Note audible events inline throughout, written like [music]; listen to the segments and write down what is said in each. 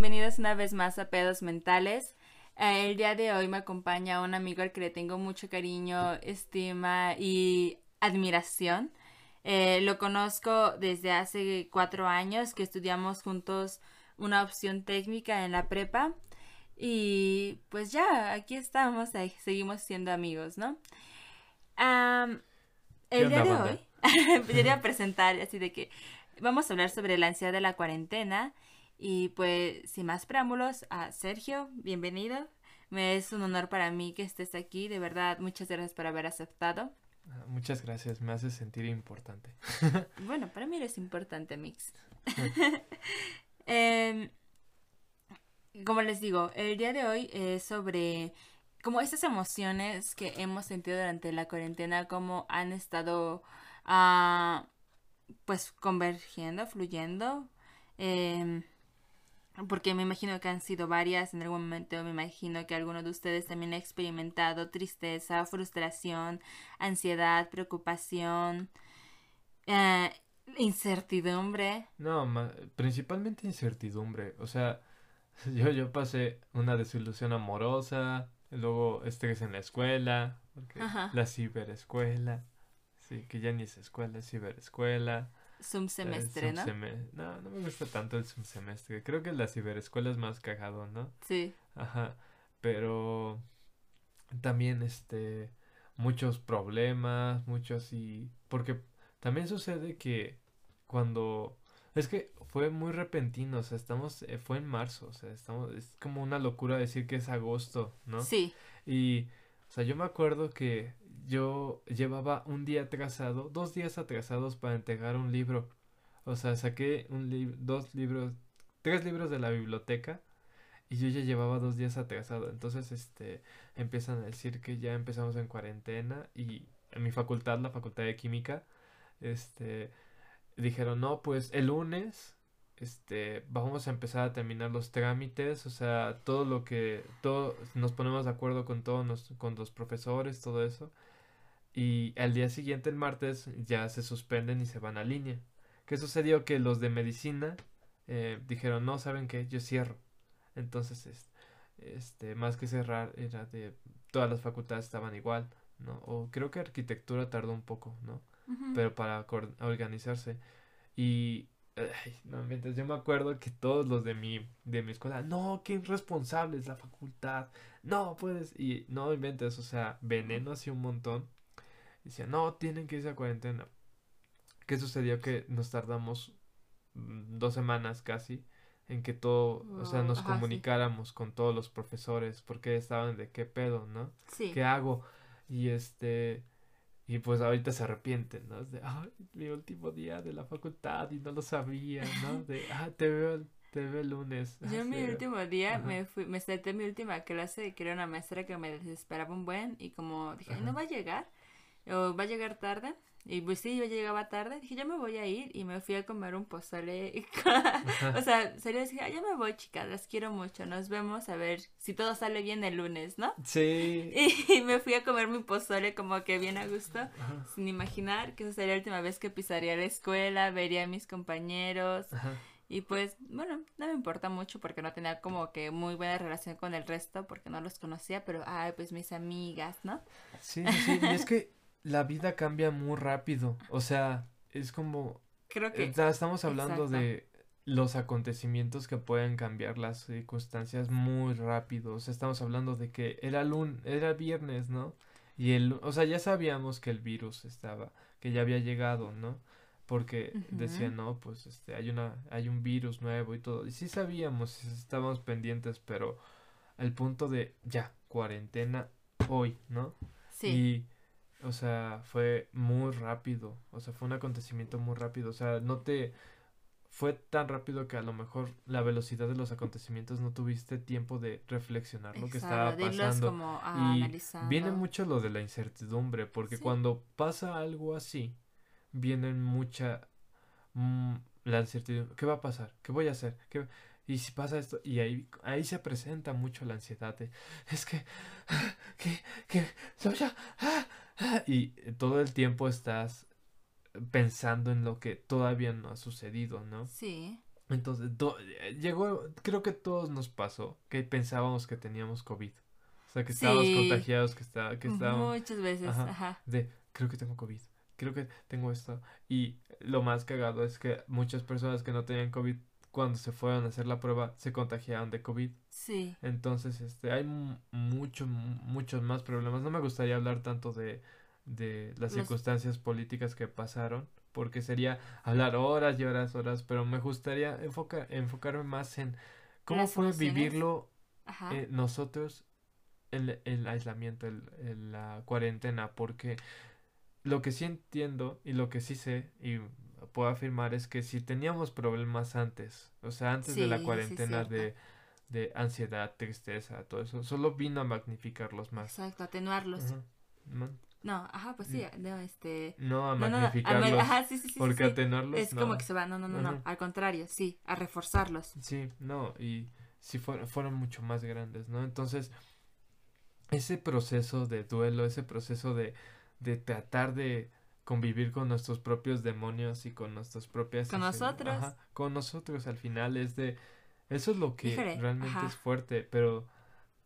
bienvenidos una vez más a Pedos Mentales. Eh, el día de hoy me acompaña un amigo al que le tengo mucho cariño, estima y admiración. Eh, lo conozco desde hace cuatro años que estudiamos juntos una opción técnica en la prepa y pues ya, aquí estamos, seguimos siendo amigos, ¿no? el día de hoy, [laughs] quería presentar así de que vamos a hablar sobre la ansiedad de la cuarentena y pues sin más preámbulos, a Sergio, bienvenido. Me es un honor para mí que estés aquí, de verdad, muchas gracias por haber aceptado. Ah, muchas gracias, me hace sentir importante. [laughs] bueno, para mí eres importante, Mix. [laughs] Em, como les digo, el día de hoy es sobre como estas emociones que hemos sentido durante la cuarentena, cómo han estado uh, pues convergiendo, fluyendo. Eh, porque me imagino que han sido varias, en algún momento me imagino que alguno de ustedes también ha experimentado tristeza, frustración, ansiedad, preocupación, eh, incertidumbre. No, principalmente incertidumbre, o sea, [laughs] yo, yo pasé una desilusión amorosa, luego estrés en la escuela, la ciberescuela, sí, que ya ni es escuela, es ciberescuela. Zoom semestre, ¿no? No, no me gusta tanto el Zoom semestre. Creo que la ciberescuela es más cagado, ¿no? Sí. Ajá. Pero también, este, muchos problemas, muchos y... Porque también sucede que cuando... Es que fue muy repentino, o sea, estamos, eh, fue en marzo, o sea, estamos, es como una locura decir que es agosto, ¿no? Sí. Y, o sea, yo me acuerdo que yo llevaba un día atrasado, dos días atrasados para entregar un libro. O sea, saqué dos libros, tres libros de la biblioteca y yo ya llevaba dos días atrasado. Entonces, este, empiezan a decir que ya empezamos en cuarentena y en mi facultad, la facultad de química, este, dijeron, no, pues el lunes este, vamos a empezar a terminar los trámites, o sea, todo lo que, todo, nos ponemos de acuerdo con todos, con los profesores, todo eso, y al día siguiente, el martes, ya se suspenden y se van a línea. ¿Qué sucedió? Que los de medicina eh, dijeron, no, ¿saben qué? Yo cierro. Entonces, este, más que cerrar, era de, todas las facultades estaban igual, ¿no? O creo que arquitectura tardó un poco, ¿no? Pero para organizarse. Y no mientras yo me acuerdo que todos los de mi, de mi escuela, no, qué irresponsable es la facultad, no puedes, y no inventes, o sea, veneno así un montón. Decía, no, tienen que irse a cuarentena. ¿Qué sucedió? Que nos tardamos mm, dos semanas casi en que todo, o sea, nos comunicáramos con todos los profesores porque estaban de qué pedo, ¿no? Sí. ¿Qué hago? Y este, y pues ahorita se arrepienten, ¿no? De, ay, mi último día de la facultad y no lo sabía, ¿no? [laughs] De, ah, te veo, te veo el lunes. Yo mi último día me fui, me senté mi última clase que era una maestra que me desesperaba un buen y como dije, no va a llegar, o va a llegar tarde. Y pues sí, yo llegaba tarde, dije, ya me voy a ir y me fui a comer un pozole. [laughs] o sea, serio, dije, ya me voy, chicas, las quiero mucho, nos vemos a ver si todo sale bien el lunes, ¿no? Sí. [laughs] Y me fui a comer mi pozole como que bien a gusto, sin imaginar que esa sería la última vez que pisaría la escuela, vería a mis compañeros. Y pues, bueno, no me importa mucho porque no tenía como que muy buena relación con el resto porque no los conocía, pero, ay, pues mis amigas, ¿no? Sí, sí, y es que la vida cambia muy rápido. O sea, es como... Creo que... estamos hablando de los acontecimientos que pueden cambiar las circunstancias muy rápido. O sea, estamos hablando de que era lun era viernes, ¿no? Y el, o sea, ya sabíamos que el virus estaba, que ya había llegado, ¿no? Porque decían, no, pues este, hay una, hay un virus nuevo y todo. Y sí sabíamos, estábamos pendientes, pero el punto de ya, cuarentena hoy, ¿no? Sí. Y o sea, fue muy rápido. O sea, fue un acontecimiento muy rápido. O sea, no te... Fue tan rápido que a lo mejor la velocidad de los acontecimientos no tuviste tiempo de reflexionar lo que estaba pasando. Como, y viene mucho lo de la incertidumbre, porque cuando pasa algo así, viene mucha... Mm, la incertidumbre. ¿Qué va a pasar? ¿Qué voy a hacer? ¿Qué... Y si pasa esto, y ahí, ahí se presenta mucho la ansiedad es que, [laughs] que, que, ya, ah, y todo el tiempo estás pensando en lo que todavía no ha sucedido, ¿no? Sí. Entonces, llegó, creo que todos nos pasó que pensábamos que teníamos COVID. O sea, que estábamos contagiados, que, está, que estábamos... Muchas veces, ajá. De, creo que tengo COVID, creo que tengo esto. Y lo más cagado es que muchas personas que no tenían COVID, cuando se fueron a hacer la prueba, se contagiaron de COVID. Sí. Entonces, este, hay muchos, muchos más problemas. No me gustaría hablar tanto de, de las circunstancias políticas que pasaron, porque sería hablar horas y horas, horas, pero me gustaría enfocar, enfocarme más en cómo fue vivirlo eh, nosotros el, el aislamiento, el, la cuarentena, porque lo que sí entiendo y lo que sí sé y puedo afirmar es que si teníamos problemas antes, o sea, antes de la cuarentena de, de ansiedad, tristeza, todo eso, solo vino a magnificarlos más. Exacto, atenuarlos. No, ajá, pues sí, no, este... No, a magnificarlos. ajá, sí, sí, sí. Porque atenuarlos, Es como que se va, no, no, no, no, al contrario, sí, a reforzarlos. Sí, no, y sí fueron, fueron mucho más grandes, ¿no? Entonces, ese proceso de duelo, ese proceso de, de tratar de convivir con nuestros propios demonios y con nuestras propias... Con nosotros. Ajá, con nosotros al final es de... Eso es lo que realmente es fuerte, pero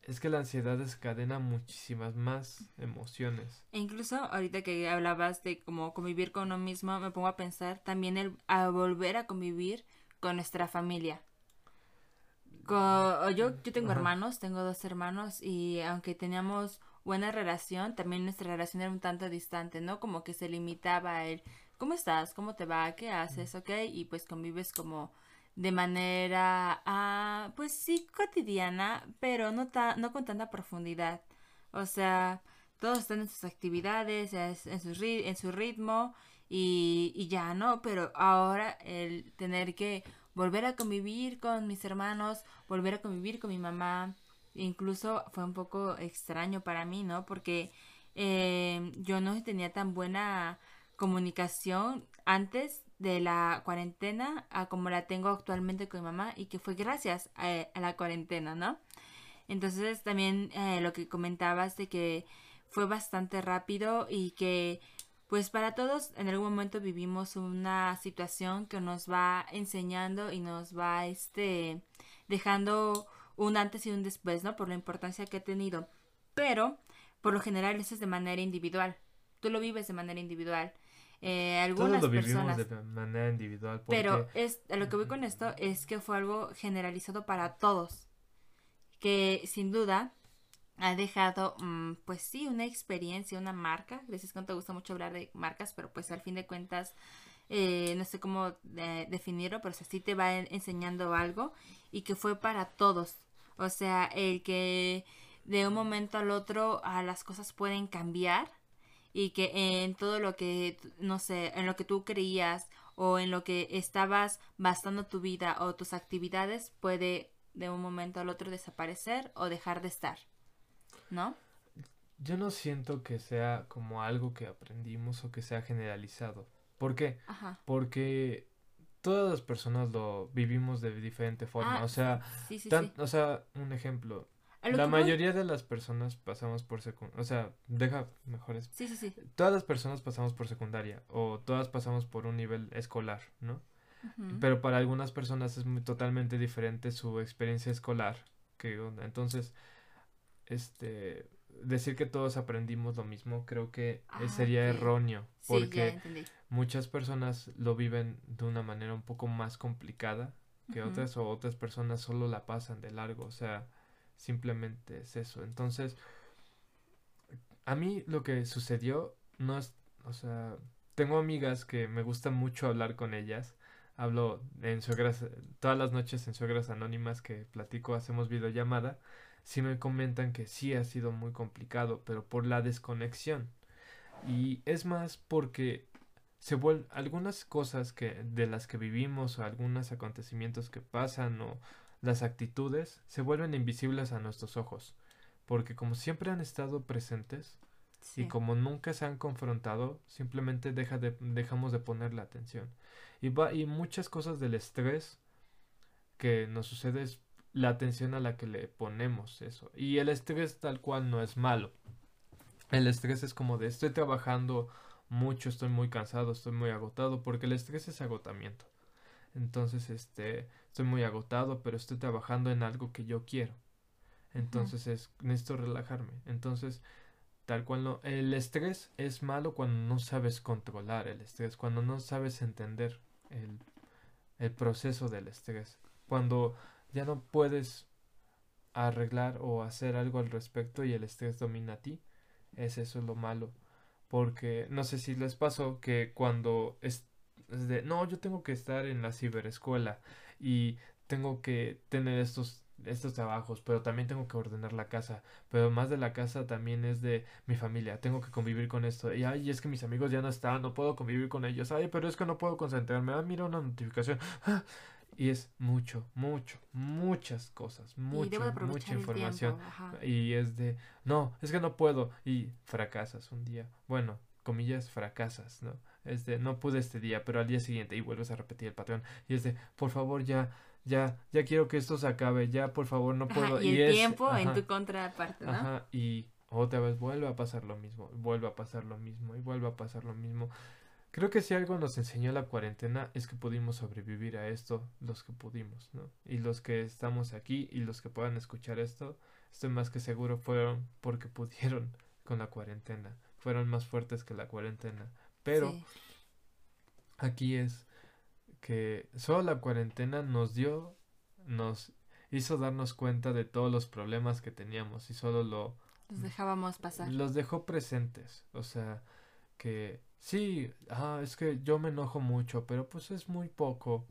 es que la ansiedad desencadena muchísimas más emociones. E incluso ahorita que hablabas de cómo convivir con uno mismo, me pongo a pensar también el a volver a convivir con nuestra familia. yo, yo tengo hermanos, tengo dos hermanos y aunque teníamos buena relación, también nuestra relación era un tanto distante, ¿no? Como que se limitaba a el, ¿cómo estás? ¿Cómo te va? ¿Qué haces? ¿Ok? Y pues convives como de manera, ah, pues sí, cotidiana, pero no, ta no con tanta profundidad. O sea, todos están en sus actividades, en su, en su ritmo y, y ya, ¿no? Pero ahora el tener que volver a convivir con mis hermanos, volver a convivir con mi mamá, incluso fue un poco extraño para mí, ¿no? Porque eh, yo no tenía tan buena comunicación antes de la cuarentena a como la tengo actualmente con mi mamá y que fue gracias a, la cuarentena, ¿no? Entonces también eh, lo que comentabas de que fue bastante rápido y que pues para todos en algún momento vivimos una situación que nos va enseñando y nos va este dejando un antes y un después, ¿no? Por la importancia que ha tenido. Pero por lo general eso es de manera individual. Tú lo vives de manera individual. Eh, algunas Todos lo personas. de manera individual. Pero es, a lo que voy con esto es que fue algo generalizado para todos. Que sin duda ha dejado, mm, pues sí, una experiencia, una marca. Gracias que no te gusta mucho hablar de marcas, pero pues al fin de cuentas, eh, no sé cómo eh, definirlo, pero sí te va enseñando algo y que fue para todos. O sea, el que de un momento al otro a las cosas pueden cambiar y que en todo lo que, no sé, en lo que tú creías o en lo que estabas basando tu vida o tus actividades puede de un momento al otro desaparecer o dejar de estar, ¿no? Yo no siento que sea como algo que aprendimos o que sea generalizado. ¿Por qué? Porque todas las personas lo vivimos de diferente forma. Ah, o sea, o sea, un ejemplo, la mayoría de las personas pasamos por secundaria, o sea, deja mejores. Sí, sí, sí. Todas las personas pasamos por secundaria o todas pasamos por un nivel escolar, ¿no? Pero para algunas personas es muy, totalmente diferente su experiencia escolar que entonces este decir que todos aprendimos lo mismo creo que ah, sería erróneo porque muchas personas lo viven de una manera un poco más complicada que otras o otras personas solo la pasan de largo, o sea, Simplemente es eso. Entonces, a mí lo que sucedió no es, o sea, tengo amigas que me gusta mucho hablar con ellas. Hablo en suegras, todas las noches en suegras anónimas que platico, hacemos videollamada. Sí me comentan que sí ha sido muy complicado, pero por la desconexión. Y es más porque se vuelven algunas cosas que de las que vivimos o algunos acontecimientos que pasan o las actitudes se vuelven invisibles a nuestros ojos, porque como siempre han estado presentes y como nunca se han confrontado, simplemente deja de, dejamos de ponerle atención. Y, va, y muchas cosas del estrés que nos sucede es la atención a la que le ponemos eso. Y el estrés tal cual no es malo. El estrés es como de estoy trabajando mucho, estoy muy cansado, estoy muy agotado, porque el estrés es agotamiento. Entonces, este, estoy muy agotado, pero estoy trabajando en algo que yo quiero. Entonces, es, necesito relajarme. Entonces, tal cual no, el estrés es malo cuando no sabes controlar el estrés, cuando no sabes entender el, el proceso del estrés, cuando ya no puedes arreglar o hacer algo al respecto y el estrés domina a ti, es eso lo malo. Porque no sé si les pasó que cuando es, de, no, yo tengo que estar en la ciberescuela y tengo que tener estos estos trabajos, pero también tengo que ordenar la casa, pero más de la casa también es de mi familia, tengo que convivir con esto, y ay, es que mis amigos ya no están, no puedo convivir con ellos, ay, pero es que no puedo concentrarme, ah, mira una notificación, ah, y es mucho, mucho, muchas cosas, mucho, mucha información. y es de, no, es que no puedo. Y fracasas un día. Bueno, comillas, fracasas, ¿no? Es de, no pude este día, pero al día siguiente y vuelves a repetir el patrón. Y es de, por favor, ya, ya, ya quiero que esto se acabe, ya, por favor, no puedo. y, el tiempo en tu contraparte, ¿no? Ajá, y otra vez vuelve a pasar lo mismo, vuelve a pasar lo mismo, y vuelve a pasar lo mismo. Creo que si algo nos enseñó la cuarentena es que pudimos sobrevivir a esto, los que pudimos, ¿no? Y los que estamos aquí y los que puedan escuchar esto, estoy más que seguro fueron porque pudieron [laughs] con la cuarentena, fueron más fuertes que la cuarentena. Pero aquí es que solo la cuarentena nos dio, nos hizo darnos cuenta de todos los problemas que teníamos y solo lo... Los dejábamos pasar. Los dejó presentes, o sea, que Sí, ah, es que yo me enojo mucho, pero pues es muy poco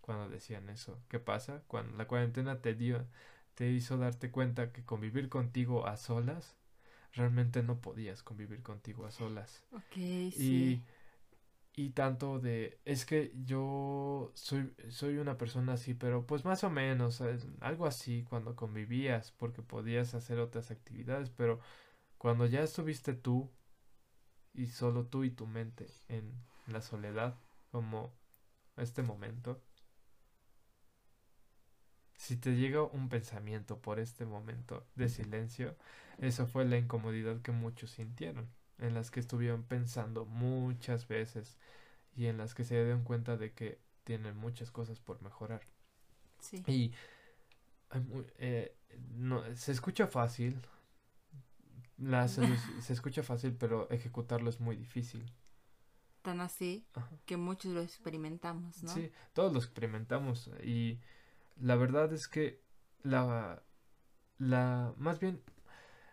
cuando decían eso. ¿Qué pasa? Cuando la cuarentena te dio, te hizo darte cuenta que convivir contigo a solas, realmente no podías convivir contigo a solas. Ok, sí. Y, y tanto de, es que yo soy, soy una persona así, pero pues más o menos, algo así cuando convivías, porque podías hacer otras actividades, pero cuando ya estuviste tú y solo tú y tu mente en la soledad como este momento. Si te llega un pensamiento por este momento de silencio, eso fue la incomodidad que muchos sintieron, en las que estuvieron pensando muchas veces y en las que se dieron cuenta de que tienen muchas cosas por mejorar. Sí. Y eh, no, se escucha fácil, la se escucha fácil, pero ejecutarlo es muy difícil. Tan así que muchos lo experimentamos, ¿no? Sí, todos lo experimentamos y la verdad es que la la más bien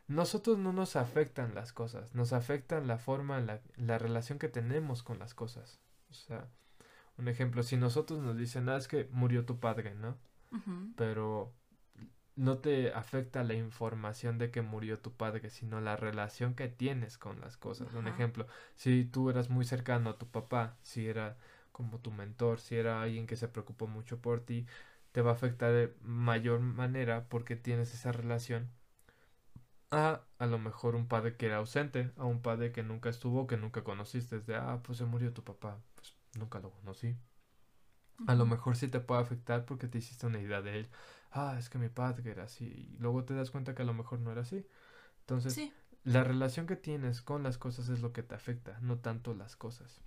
nosotros no nos afectan las cosas, nos afectan la forma, la, la relación que tenemos con las cosas. O sea, un ejemplo, si nosotros nos dicen, ah, es que murió tu padre, ¿no? Pero no te afecta la información de que murió tu padre, sino la relación que tienes con las cosas. Un ejemplo, si tú eras muy cercano a tu papá, si era como tu mentor, si era alguien que se preocupó mucho por ti, te va a afectar de mayor manera porque tienes esa relación a a lo mejor un padre que era ausente, a un padre que nunca estuvo, que nunca conociste, desde, ah, pues se murió tu papá, pues nunca lo conocí. A lo mejor sí te puede afectar porque te hiciste una idea de él ah, es que mi padre era así, y luego te das cuenta que a lo mejor no era así. Entonces, la relación que tienes con las cosas es lo que te afecta, no tanto las cosas.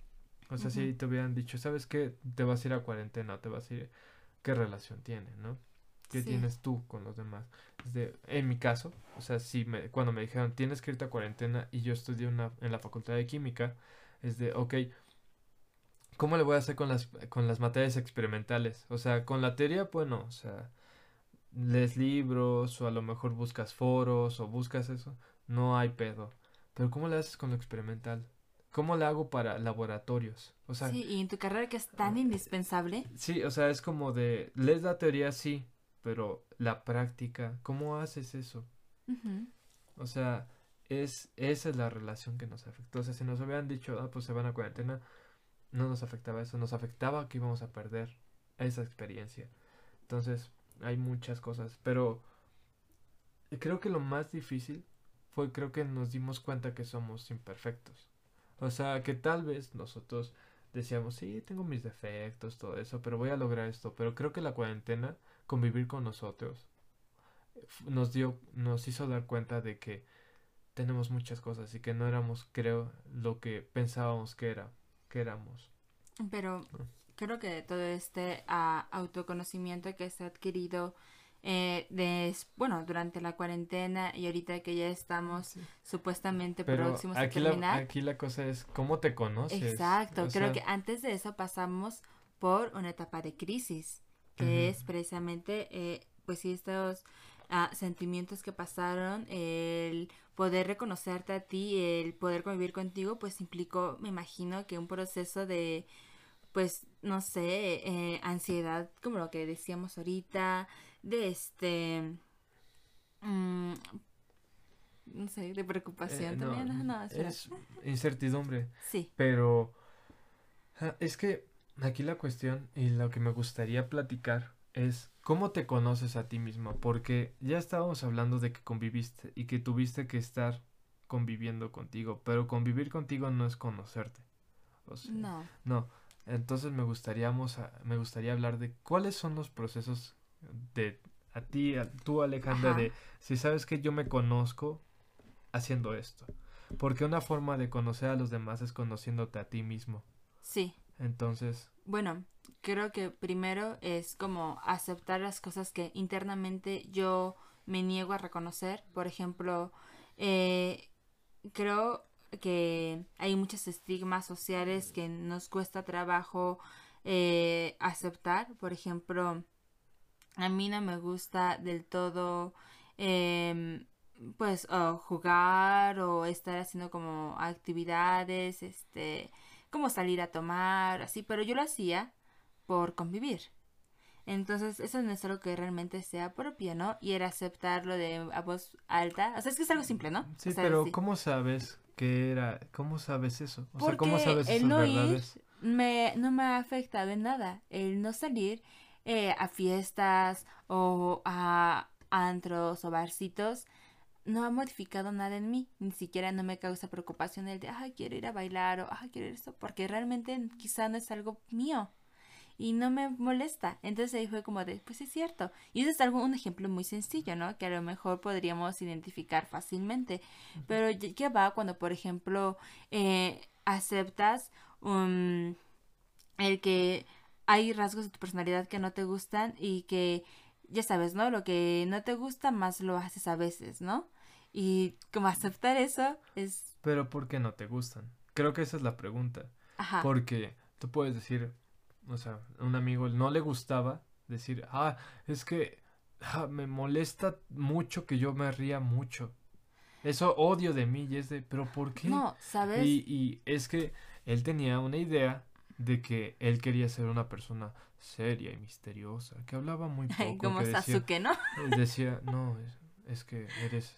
O sea, si te hubieran dicho, ¿sabes qué? Te vas a ir a cuarentena, te vas a ir, ¿qué relación tiene, no? ¿Qué tienes tú con los demás? en mi caso, o sea, si me, cuando me dijeron, tienes que irte a cuarentena y yo estudié una, en la facultad de química, es de, ok, ¿cómo le voy a hacer con las, con las materias experimentales? O sea, con la teoría, bueno, o sea, lees libros o a lo mejor buscas foros o buscas eso, no hay pedo. Pero ¿cómo le haces con lo experimental? ¿Cómo le hago para laboratorios? O sea, sí, y en tu carrera que es tan indispensable. Sí, o sea, es como de, lees la teoría, sí, pero la práctica, ¿cómo haces eso? O sea, es, esa es la relación que nos afectó. O sea, si nos habían dicho, ah, pues se van a cuarentena, no nos afectaba eso, nos afectaba que íbamos a perder esa experiencia. Entonces, hay muchas cosas, pero creo que lo más difícil fue creo que nos dimos cuenta que somos imperfectos. O sea, que tal vez nosotros decíamos, sí, tengo mis defectos, todo eso, pero voy a lograr esto. Pero creo que la cuarentena, convivir con nosotros, nos dio, nos hizo dar cuenta de que tenemos muchas cosas y que no éramos, creo, lo que pensábamos que era, que éramos. Pero creo que todo este ah, autoconocimiento que se ha adquirido eh, bueno, durante la cuarentena y ahorita que ya estamos supuestamente próximos a terminar. La, aquí la cosa es cómo te conoces. Exacto, creo que antes de eso pasamos por una etapa de crisis, que es precisamente, eh, pues sí, estos ah, sentimientos que pasaron, el poder reconocerte a ti, el poder convivir contigo, pues implicó, me imagino, que un proceso de, pues, no sé, eh, ansiedad, como lo que decíamos ahorita, de este mm, no sé, de preocupación eh, también. No, es incertidumbre. Sí. Pero ah, es que aquí la cuestión y lo que me gustaría platicar es cómo te conoces a ti mismo, porque ya estábamos hablando de que conviviste y que tuviste que estar conviviendo contigo, pero convivir contigo no es conocerte. no. No. Entonces me gustaría, me gustaría hablar de cuáles son los procesos de a ti, a, tú Alejandra, de si sabes que yo me conozco haciendo esto. Porque una forma de conocer a los demás es conociéndote a ti mismo. Sí. Entonces. Bueno, creo que primero es como aceptar las cosas que internamente yo me niego a reconocer. Por ejemplo, eh, creo que hay muchos estigmas sociales que nos cuesta trabajo eh, aceptar. Por ejemplo, a mí no me gusta del todo em, pues jugar o estar haciendo como actividades, este, como salir a tomar, así, pero yo lo hacía por convivir. Entonces, eso no es algo que realmente sea propio, ¿no? Y era aceptarlo de a voz alta. O sea, es que es algo simple, ¿no? Sí, pero ¿cómo sabes que era? ¿Cómo sabes eso? O sea, ¿cómo sabes el no verdades? Ir me, no me ha afectado en nada. El no salir eh, a fiestas o a antros o barcitos, no ha modificado nada en mí, ni siquiera no me causa preocupación el de, ay, quiero ir a bailar o, ay, quiero ir esto, porque realmente quizá no es algo mío y no me molesta. Entonces ahí fue como de, pues es cierto. Y eso es algo, un ejemplo muy sencillo, ¿no? Que a lo mejor podríamos identificar fácilmente. Pero ¿qué va cuando, por ejemplo, eh, aceptas um, el que hay rasgos de tu personalidad que no te gustan y que ya sabes, ¿no? Lo que no te gusta más lo haces a veces, ¿no? Y como aceptar eso es... Pero ¿por qué no te gustan? Creo que esa es la pregunta. Ajá. Porque tú puedes decir, o sea, un amigo no le gustaba decir, ah, es que ah, me molesta mucho que yo me ría mucho. Eso odio de mí y es de, pero ¿por qué? No, ¿sabes? Y, y es que él tenía una idea de que él quería ser una persona seria y misteriosa, que hablaba muy [laughs] poco. Como Sasuke, ¿no? Decía, no, es, que eres,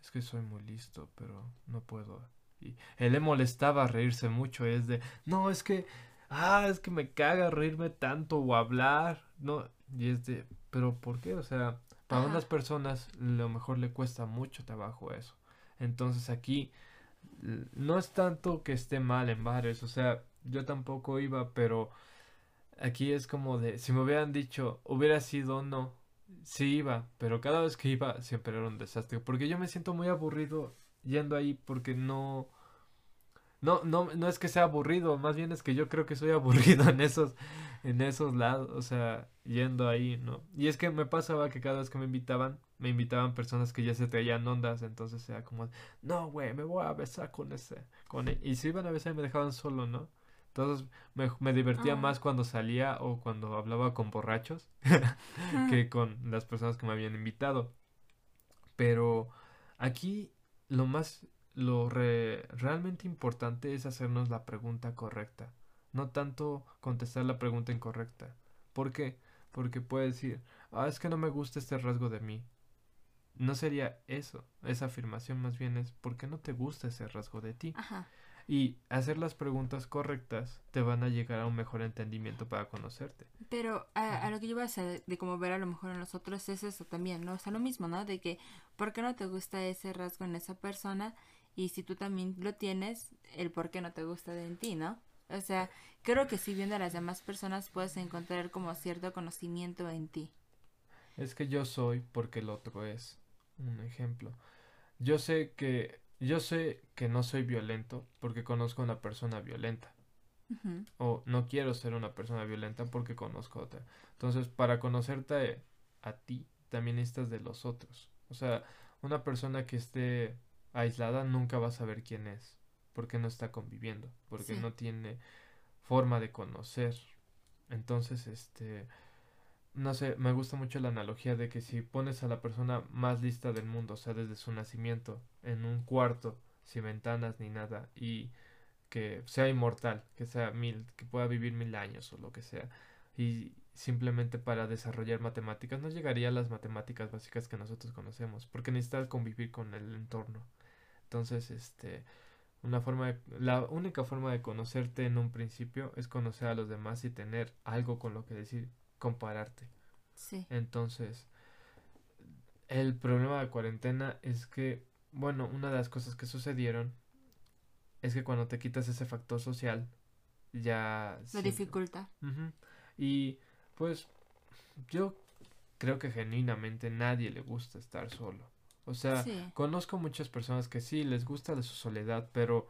es que soy muy listo, pero no puedo. Y él le molestaba reírse mucho, es de, no, es que, ah, es que me caga reírme tanto o hablar, no, y es de, pero ¿por qué? O sea, para unas personas lo mejor le cuesta mucho trabajo eso. Entonces aquí no es tanto que esté mal en bares, o sea, yo tampoco iba, pero aquí es como de, si me hubieran dicho, hubiera sido no, sí iba, pero cada vez que iba siempre era un desastre, porque yo me siento muy aburrido yendo ahí porque no... No, no, no es que sea aburrido, más bien es que yo creo que soy [laughs] aburrido en esos, en esos lados, o sea, yendo ahí, ¿no? Y es que me pasaba que cada vez que me invitaban, me invitaban personas que ya se traían ondas, entonces era como, no, güey, me voy a besar con ese, con él. E-". Y si iban a besar me dejaban solo, ¿no? Entonces me, divertía ah. más cuando salía o cuando hablaba con borrachos [laughs] que con las personas que me habían invitado. Pero aquí lo más, lo realmente importante es hacernos la pregunta correcta. No tanto contestar la pregunta incorrecta. ¿Por qué? Porque puede decir, ah, es que no me gusta este rasgo de mí. No sería eso. Esa afirmación más bien es, ¿por qué no te gusta ese rasgo de ti? Ajá. Y hacer las preguntas correctas te van a llegar a un mejor entendimiento para conocerte. Pero a, lo que yo voy a hacer de cómo ver a lo mejor en nosotros es eso también, ¿no? O sea, lo mismo, ¿no? De que, ¿por qué no te gusta ese rasgo en esa persona? Y si tú también lo tienes, el por qué no te gusta de en ti, ¿no? O sea, creo que si viendo a las demás personas puedes encontrar como cierto conocimiento en ti. Es que yo soy porque el otro es. Un ejemplo. Yo sé que yo sé que no soy violento porque conozco a una persona violenta. O no quiero ser una persona violenta porque conozco a otra. Entonces, para conocerte a ti, también necesitas de los otros. O sea, una persona que esté aislada nunca va a saber quién es, porque no está conviviendo, porque Sí. no tiene forma de conocer. Entonces, este, no sé, me gusta mucho la analogía de que si pones a la persona más lista del mundo, o sea, desde su nacimiento, en un cuarto, sin ventanas ni nada, y que sea inmortal, que sea mil, que pueda vivir mil años o lo que sea, y simplemente para desarrollar matemáticas, no llegaría a las matemáticas básicas que nosotros conocemos, porque necesita convivir con el entorno. Entonces, este, una forma de- la única forma de conocerte en un principio es conocer a los demás y tener algo con lo que decir, compararte. Sí. Entonces, el problema de cuarentena es que, bueno, una de las cosas que sucedieron es que cuando te quitas ese factor social, ya... Lo sim- dificulta. Y pues yo creo que genuinamente nadie le gusta estar solo. O sea, Sí. conozco muchas personas que sí les gusta de su soledad, pero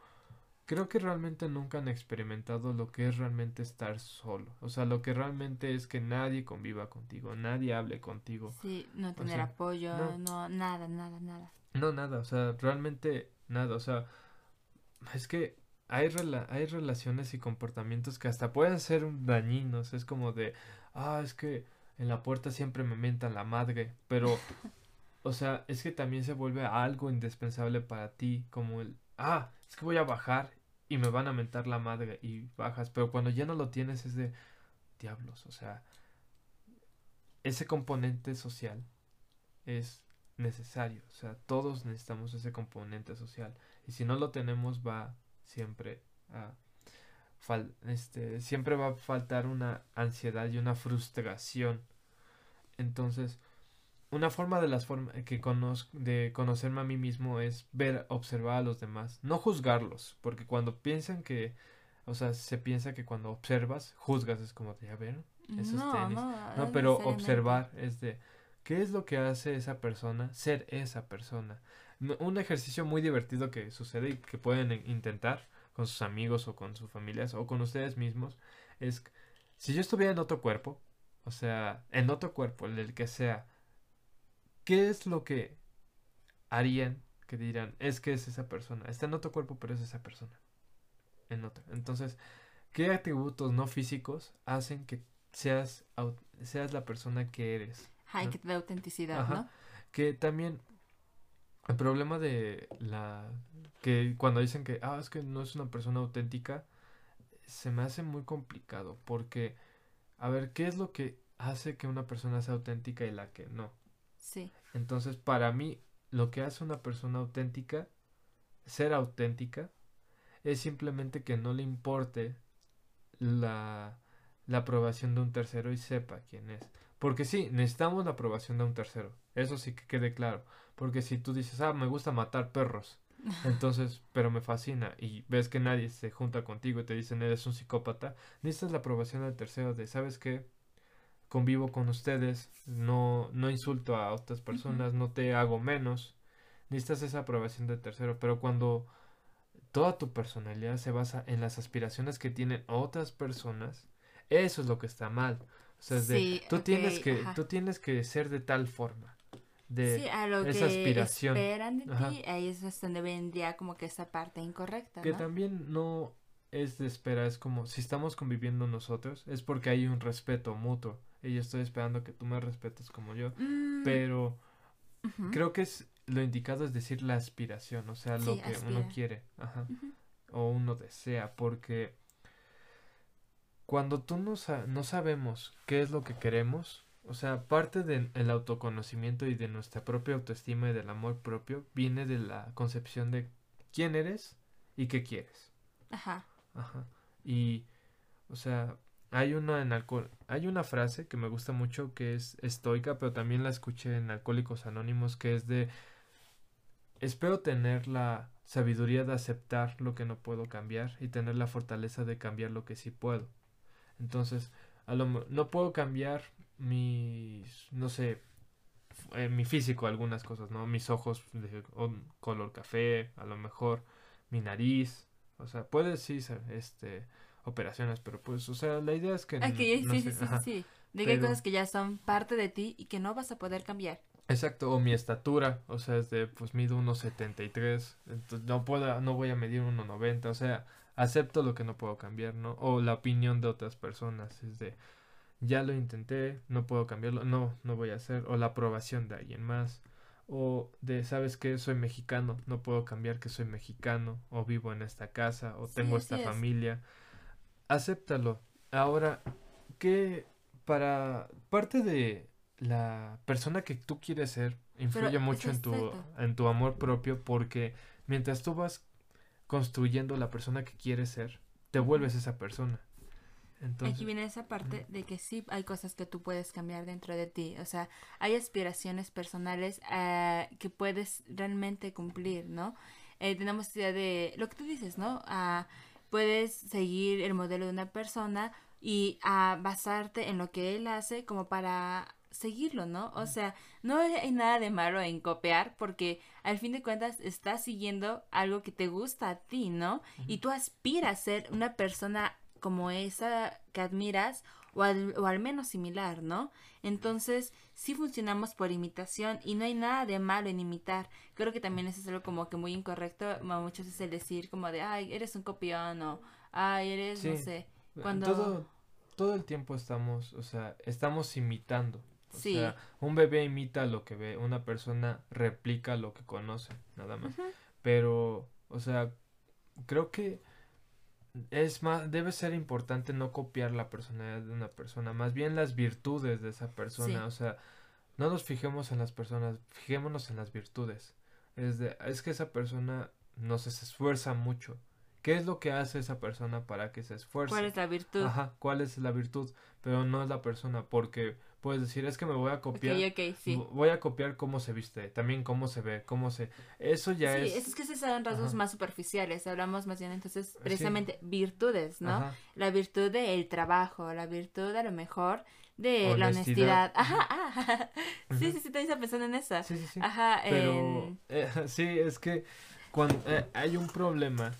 creo que realmente nunca han experimentado lo que es realmente estar solo. O sea, lo que realmente es que nadie conviva contigo, nadie hable contigo. Sí, no tener sea, apoyo, no. no. nada, nada, nada. No, nada, o sea, realmente nada, o sea, es que hay, rela- hay relaciones y comportamientos que hasta pueden ser dañinos, es como de, ah, es que en la puerta siempre me mentan la madre, pero, [laughs] o sea, es que también se vuelve algo indispensable para ti, como el, ah, es que voy a bajar y me van a mentar la madre y bajas, pero cuando ya no lo tienes es de, diablos, o sea, ese componente social es necesario. O sea, todos necesitamos ese componente social. Y si no lo tenemos, va siempre a fal- este, siempre va a faltar una ansiedad y una frustración. Entonces, una forma de las formas que de conocerme a mí mismo es ver, observar a los demás, no juzgarlos, porque cuando piensan que, o sea, se piensa que cuando observas, juzgas, es como, ya ven, esos no, tenis. no, pero observar es de qué es lo que hace esa persona ser esa persona. Un ejercicio muy divertido que sucede y que pueden in- intentar con sus amigos o con sus familias o con ustedes mismos es si yo estuviera en otro cuerpo, o sea, en otro cuerpo, el que sea, ¿qué es lo que harían que dirán, es que es esa persona? Está en otro cuerpo, pero es esa persona. En otro. Entonces, ¿qué atributos no físicos hacen que seas, seas la persona que eres? Ay, ¿no? que te da autenticidad, Ajá. ¿no? Que también el problema de la que cuando dicen que ah es que no es una persona auténtica se me hace muy complicado porque a ver qué es lo que hace que una persona sea auténtica y la que no. Sí. Entonces, para mí lo que hace una persona auténtica ser auténtica es simplemente que no le importe la la aprobación de un tercero y sepa quién es. Porque sí, necesitamos la aprobación de un tercero. Eso sí que quede claro. Porque si tú dices, ah, me gusta matar perros. [laughs] Entonces, pero me fascina. Y ves que nadie se junta contigo y te dicen, eres un psicópata. Necesitas la aprobación del tercero de, ¿sabes qué? Convivo con ustedes. No, no insulto a otras personas. No te hago menos. Necesitas esa aprobación del tercero. Pero cuando toda tu personalidad se basa en las aspiraciones que tienen otras personas, eso es lo que está mal. O sea, es de, Sí, tú tienes que, ajá. tú tienes que ser de tal forma. De, sí, a lo esa que aspiración. esperan de Ajá. ti, ahí es donde vendría como que esa parte incorrecta, que ¿no? también no es de espera, es como si estamos conviviendo nosotros, es porque hay un respeto mutuo. Y yo estoy esperando que tú me respetes como yo. Mm, Pero creo que es lo indicado es decir la aspiración, o sea, lo Sí, que uno quiere, ajá, o uno desea, porque cuando tú no, sa- no sabemos qué es lo que queremos, o sea, parte del el autoconocimiento y de nuestra propia autoestima y del amor propio viene de la concepción de quién eres y qué quieres. Ajá. Ajá. Y, o sea, hay una en alcohol, hay una frase que me gusta mucho que es estoica, pero también la escuché en Alcohólicos Anónimos, que es de espero tener la sabiduría de aceptar lo que no puedo cambiar y tener la fortaleza de cambiar lo que sí puedo. Entonces, a lo no puedo cambiar mis, no sé, eh, mi físico, algunas cosas, ¿no? Mis ojos de color café, a lo mejor mi nariz, o sea, puedes sí, este, operaciones, pero pues, o sea, la idea es que... Ok, n- no sí, sé, sí, sí, ajá. sí. De que hay Pero- cosas que ya son parte de ti y que no vas a poder cambiar. Exacto, o mi estatura, o sea, es de, pues mido unos 73, entonces no puedo, no voy a medir 1,90, o sea, acepto lo que no puedo cambiar, ¿no? O la opinión de otras personas, es de, ya lo intenté, no puedo cambiarlo, no, no voy a hacer, o la aprobación de alguien más, o de, ¿sabes qué? Soy mexicano, no puedo cambiar que soy mexicano, o vivo en esta casa, o Sí, tengo esta es. familia, acéptalo. Ahora, ¿qué para parte de la persona que tú quieres ser influye Pero, mucho en tu exacto. en tu amor propio porque mientras tú vas construyendo la persona que quieres ser, te vuelves esa persona. Entonces, Aquí viene esa parte de que sí hay cosas que tú puedes cambiar dentro de ti. O sea, hay aspiraciones personales eh, que puedes realmente cumplir, ¿no? Eh, tenemos idea de lo que tú dices, ¿no? Ah, puedes seguir el modelo de una persona y ah, basarte en lo que él hace como para seguirlo, ¿no? O sea, no hay nada de malo en copiar porque al fin de cuentas estás siguiendo algo que te gusta a ti, ¿no? Y tú aspiras a ser una persona como esa que admiras o al, o al menos similar, ¿no? Entonces, sí funcionamos por imitación y no hay nada de malo en imitar. Creo que también eso es algo como que muy incorrecto, muchas veces el decir como de, ay, eres un copión o, ay, eres, no sé, cuando... todo todo el tiempo estamos, o sea, estamos imitando. O Sí. sea, un bebé imita lo que ve, una persona replica lo que conoce, nada más. Pero, o sea, creo que es más, debe ser importante no copiar la personalidad de una persona, más bien las virtudes de esa persona. Sí. O sea, no nos fijemos en las personas, fijémonos en las virtudes. Es de, es que esa persona no se esfuerza mucho. ¿Qué es lo que hace esa persona para que se esfuerce? ¿Cuál es la virtud? Ajá, ¿cuál es la virtud? Pero no es la persona, porque puedes decir, es que me voy a copiar, ok, sí. vo- voy a copiar cómo se viste, también cómo se ve, cómo se... Eso ya sí, es... es que esos son rasgos Ajá. más superficiales. Hablamos más bien entonces Sí. precisamente virtudes, ¿no? Ajá. La virtud del trabajo, la virtud a lo mejor de la Honestidad. honestidad. Ajá, ajá. [laughs] Sí, sí, sí, también estaba pensando en esa. Sí, sí, sí. Ajá, Pero en- eh, [laughs] sí, es que cuando hay un problema,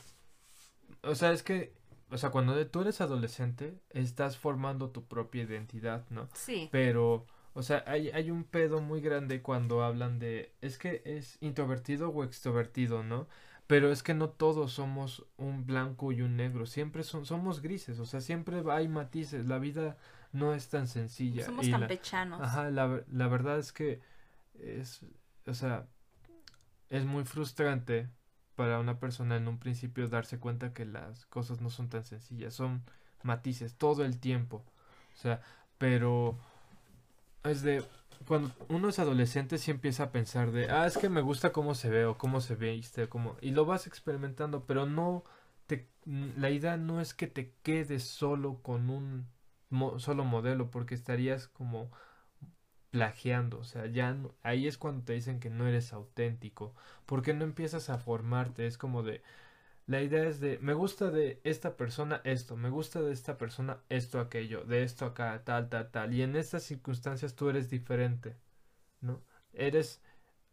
o sea, es que, o sea, cuando tú eres adolescente, estás formando tu propia identidad, ¿no? Sí, Pero, o sea, hay, hay un pedo muy grande cuando hablan de, es que es introvertido o extrovertido, ¿no? Pero es que no todos somos un blanco y un negro, siempre son, somos grises, o sea, siempre hay matices, la vida no es tan sencilla. somos y la- campechanos. Ajá, la, la verdad es que es, o sea, es muy frustrante para una persona en un principio darse cuenta que las cosas no son tan sencillas, son matices todo el tiempo. O sea, pero es de cuando uno es adolescente sí empieza a pensar de, ah, es que me gusta cómo se ve o cómo se viste, cómo y lo vas experimentando, pero no te la idea no es que te quedes solo con un solo modelo porque estarías como plagiando, o sea, ya no- ahí es cuando te dicen que no eres auténtico, porque no empiezas a formarte, es como de la idea es de me gusta de esta persona esto, me gusta de esta persona esto aquello, de esto acá tal tal tal y en estas circunstancias tú eres diferente, ¿no? Eres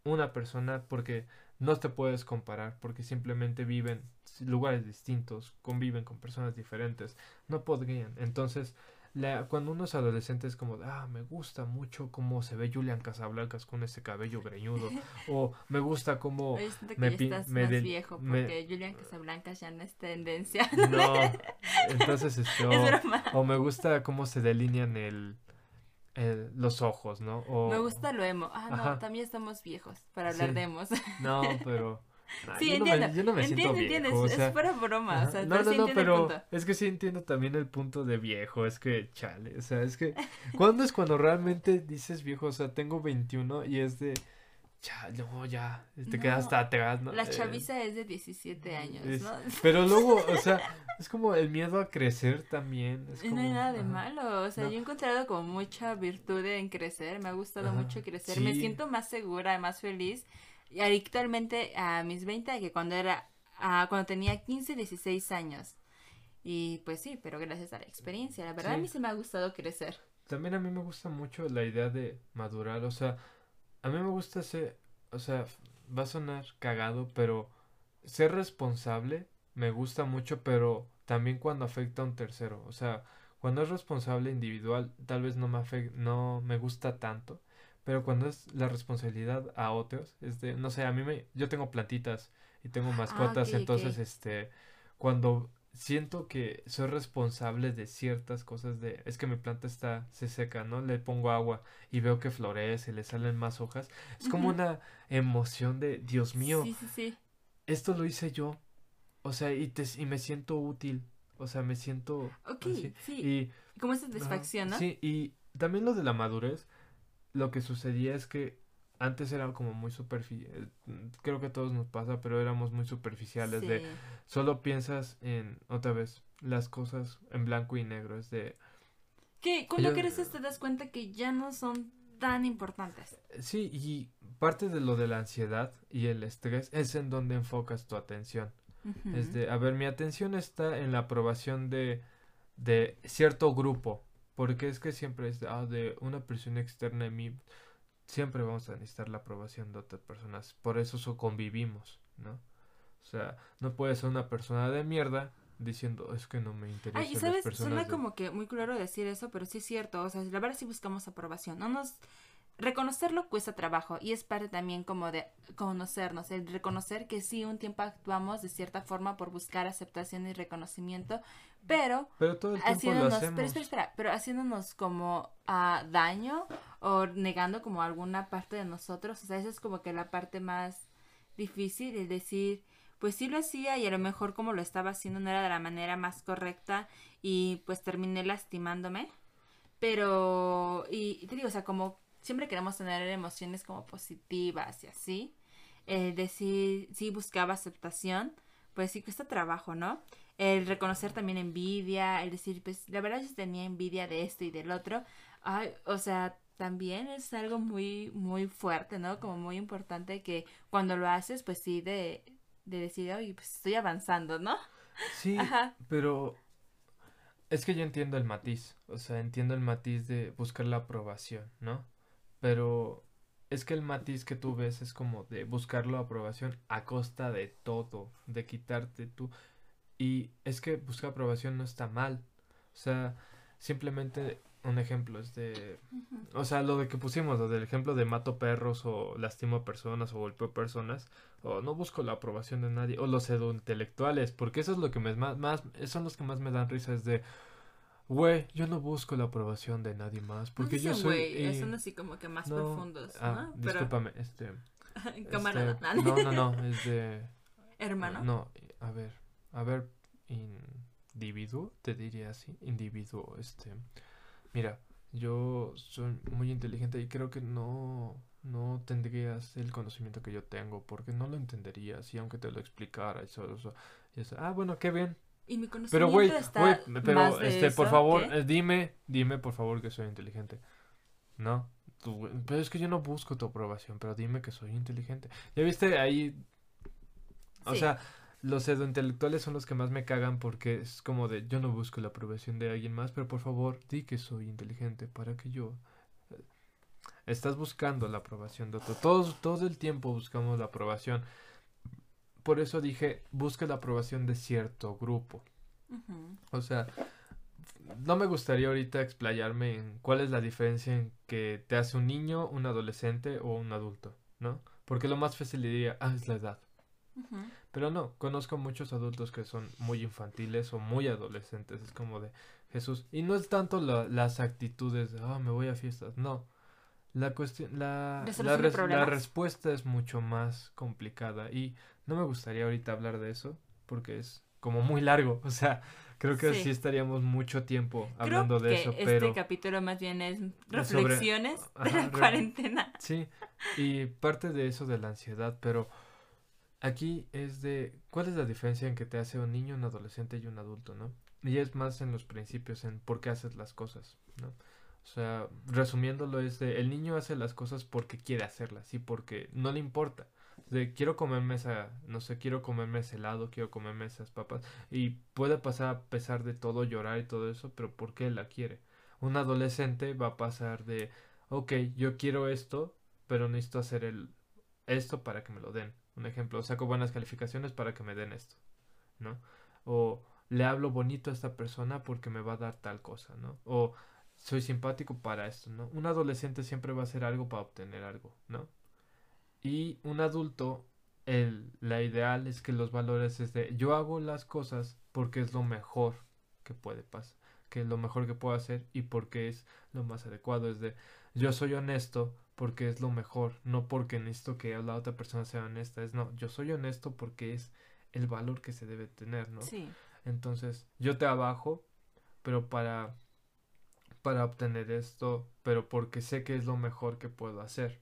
una persona porque no te puedes comparar porque simplemente viven lugares distintos, conviven con personas diferentes, no podrían. Entonces, la, cuando uno es adolescente es como, ah, me gusta mucho cómo se ve Julian Casablancas con ese cabello greñudo, [laughs] o me gusta cómo... Siento que me ya estás me más viejo me- porque Julian Casablancas ya no es tendencia. [laughs] No, [laughs] entonces este, es o, o me gusta cómo se delinean el, el- los ojos, ¿no? O, Me gusta lo emo. Ah, no, Ajá. también estamos viejos para hablar Sí. de emos. No, pero... nah, Sí, yo, no me, entiendo. yo no me siento entiendo, viejo, entiendo. o Es, sea, es fuera broma. Ajá. O sea, no, pero no, sí no, entiendo pero es que sí entiendo también el punto de viejo, es que chale, o sea, es que ¿cuándo es cuando realmente dices viejo? O sea, tengo 21 y es de chale, no, ya, te No, quedas hasta atrás, ¿no? La Eh, chaviza es de 17 años, es- ¿no? [laughs] Pero luego, o sea, es como el miedo a crecer también, es Y no hay como, nada de ajá. malo, o sea, No. yo he encontrado como mucha virtud en crecer, me ha gustado Ajá, mucho crecer, me sí. siento más segura, más feliz, y actualmente a mis 20 que cuando era, ah, cuando tenía 15, 16 años. Y pues sí, pero gracias a la experiencia, la verdad a Sí. mí se me ha gustado crecer. También a mí me gusta mucho la idea de madurar, o sea, a mí me gusta ser, o sea, va a sonar cagado, pero ser responsable me gusta mucho, pero también cuando afecta a un tercero. O sea, cuando es responsable individual, tal vez no me, no me gusta tanto. Pero cuando es la responsabilidad a otros, es de, no sé, a mí me, yo tengo plantitas y tengo ah, mascotas, entonces, este, cuando siento que soy responsable de ciertas cosas de es que mi planta está se seca no le pongo agua y veo que florece le salen más hojas es como una emoción de Dios mío sí, sí, sí. esto lo hice yo o sea y te, y me siento útil o sea me siento Ok, sí. y como satisfacción no sí y también lo de la madurez lo que sucedía es que antes era como muy superficial, creo que a todos nos pasa, pero éramos muy superficiales de solo piensas en otra vez las cosas en blanco y negro, es de que cuando creces te das cuenta que ya no son tan importantes. Sí, y parte de lo de la ansiedad y el estrés es en donde enfocas tu atención. Es de, a ver, mi atención está en la aprobación de, de cierto grupo, porque es que siempre es de, ah, de una presión externa en mí siempre vamos a necesitar la aprobación de otras personas. Por eso convivimos, ¿no? O sea, no puede ser una persona de mierda diciendo, es que no me interesa. Ay, ¿sabes? Suena como que muy claro decir eso, pero sí es cierto. O sea, la verdad sí buscamos aprobación. No nos reconocerlo cuesta trabajo y es parte también como de conocernos, el reconocer que sí un tiempo actuamos de cierta forma por buscar aceptación y reconocimiento, pero, pero todo el tiempo haciéndonos, lo. Pero, espera, pero haciéndonos como a daño o negando como alguna parte de nosotros, o sea, esa es como que la parte más difícil, de decir, pues sí lo hacía y a lo mejor como lo estaba haciendo no era de la manera más correcta y pues terminé lastimándome. Pero, y te digo, o sea, como siempre queremos tener emociones como positivas y así. El decir, sí buscaba aceptación, pues sí cuesta trabajo, ¿no? El reconocer también envidia, el decir, pues la verdad yo tenía envidia de esto y del otro. Ay, o sea, también es algo muy, muy fuerte, ¿no? Como muy importante que cuando lo haces, pues sí, de, de decir, oye, pues estoy avanzando, ¿no? Sí, [laughs] pero es que yo entiendo el matiz, o sea, entiendo el matiz de buscar la aprobación, ¿no? Pero es que el matiz que tú ves es como de buscar la aprobación a costa de todo, de quitarte tú. Y es que buscar aprobación no está mal. O sea, simplemente un ejemplo es de... O sea, lo de que pusimos, lo del ejemplo de mato perros o lastimo personas o golpeo personas, o no busco la aprobación de nadie, o los intelectuales, porque eso es lo que me más, más, son los que más me dan risa, es de Güey, yo no busco la aprobación de nadie más, porque yo soy... Güey, son así como que más profundos, ah, ¿no? Discúlpame, este... Camarada. [laughs] Este, no, no, no, es de... [laughs] Hermano. No, a ver, a ver, individuo, te diría así, individuo, este... Mira, yo soy muy inteligente y creo que no, no tendrías el conocimiento que yo tengo, porque no lo entenderías y aunque te lo explicara y eso, eso, eso. Ah, bueno, qué bien, y mi conocimiento pero, güey, está pero, este, por favor, eh, dime, dime, por favor, que soy inteligente. ¿No? pero es que yo no busco tu aprobación, pero dime que soy inteligente. ¿Ya viste ahí? O sea, los intelectuales son los que más me cagan porque es como de, yo no busco la aprobación de alguien más, pero por favor, di que soy inteligente para que yo... Eh, estás buscando la aprobación de otro. Todos, todo el tiempo buscamos la aprobación por eso dije, busca la aprobación de cierto grupo. O sea, no me gustaría ahorita explayarme en cuál es la diferencia en que te hace un niño, un adolescente o un adulto, ¿no? Porque lo más fácil diría, ah, es la edad. Pero no, conozco muchos adultos que son muy infantiles o muy adolescentes. Es como de Jesús. Y no es tanto las actitudes de, ah, me voy a fiestas. No. La cuestión, la, la, la, respuesta es mucho más complicada. Y no me gustaría ahorita hablar de eso porque es como muy largo, [laughs] o sea, creo que sí, estaríamos mucho tiempo hablando de eso, pero este capítulo más bien es reflexiones [laughs] de la cuarentena. Sí, y parte de eso de la ansiedad, pero aquí es de cuál es la diferencia en que te hace un niño, un adolescente y un adulto, ¿no? Y es más en los principios, en por qué haces las cosas, ¿no? O sea, resumiéndolo es de el niño hace las cosas porque quiere hacerlas y porque no le importa de quiero comerme esa, no sé, quiero comerme ese helado, quiero comerme esas papas. Y puede pasar a pesar de todo, llorar y todo eso, pero ¿por qué la quiere? Un adolescente va a pasar de, ok, yo quiero esto, pero necesito hacer el, esto para que me lo den. Un ejemplo, saco buenas calificaciones para que me den esto, ¿no? O le hablo bonito a esta persona porque me va a dar tal cosa, ¿no? O soy simpático para esto, ¿no? Un adolescente siempre va a hacer algo para obtener algo, ¿no? Y un adulto, el, la ideal es que los valores es de yo hago las cosas porque es lo mejor que puede pasar, que es lo mejor que puedo hacer y porque es lo más adecuado, es de yo soy honesto porque es lo mejor, no porque necesito que la otra persona sea honesta, es no, yo soy honesto porque es el valor que se debe tener, ¿no? Sí. Entonces, yo trabajo, pero para para obtener esto, pero porque sé que es lo mejor que puedo hacer.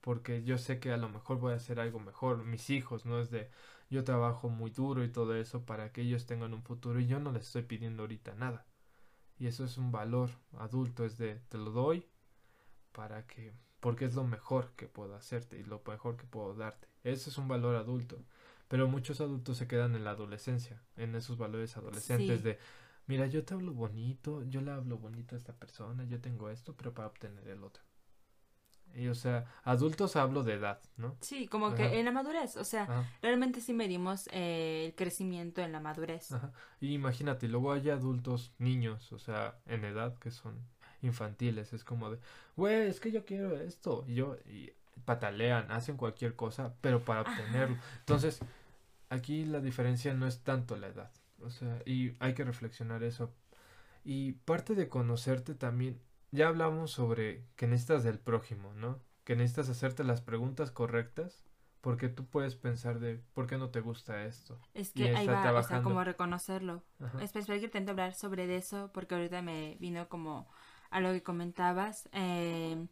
Porque yo sé que a lo mejor voy a hacer algo mejor. Mis hijos, no es de yo trabajo muy duro y todo eso para que ellos tengan un futuro y yo no les estoy pidiendo ahorita nada. Y eso es un valor adulto, es de te lo doy para que porque es lo mejor que puedo hacerte y lo mejor que puedo darte. Eso es un valor adulto. Pero muchos adultos se quedan en la adolescencia, en esos valores adolescentes Sí. de Mira, yo te hablo bonito, yo le hablo bonito a esta persona, yo tengo esto, pero para obtener el otro. Y o sea, adultos hablo de edad, ¿no? Sí, como Ajá. que en la madurez, o sea, Ajá, realmente sí medimos eh, el crecimiento en la madurez. ajá. Y imagínate, luego hay adultos, niños, o sea, en edad que son infantiles, es como de, güey, es que yo quiero esto, y yo, y patalean, hacen cualquier cosa, pero para obtenerlo. Entonces, aquí la diferencia no es tanto la edad, o sea, y hay que reflexionar eso. Y parte de conocerte también, ya hablamos sobre que necesitas del prójimo, ¿no? Que necesitas hacerte las preguntas correctas, porque tú puedes pensar de, ¿por qué no te gusta esto? Es que ahí va, o sea, trabajando. como reconocerlo. Ajá. Espera, espera que intento hablar sobre de eso porque ahorita me vino como a lo que comentabas. eh,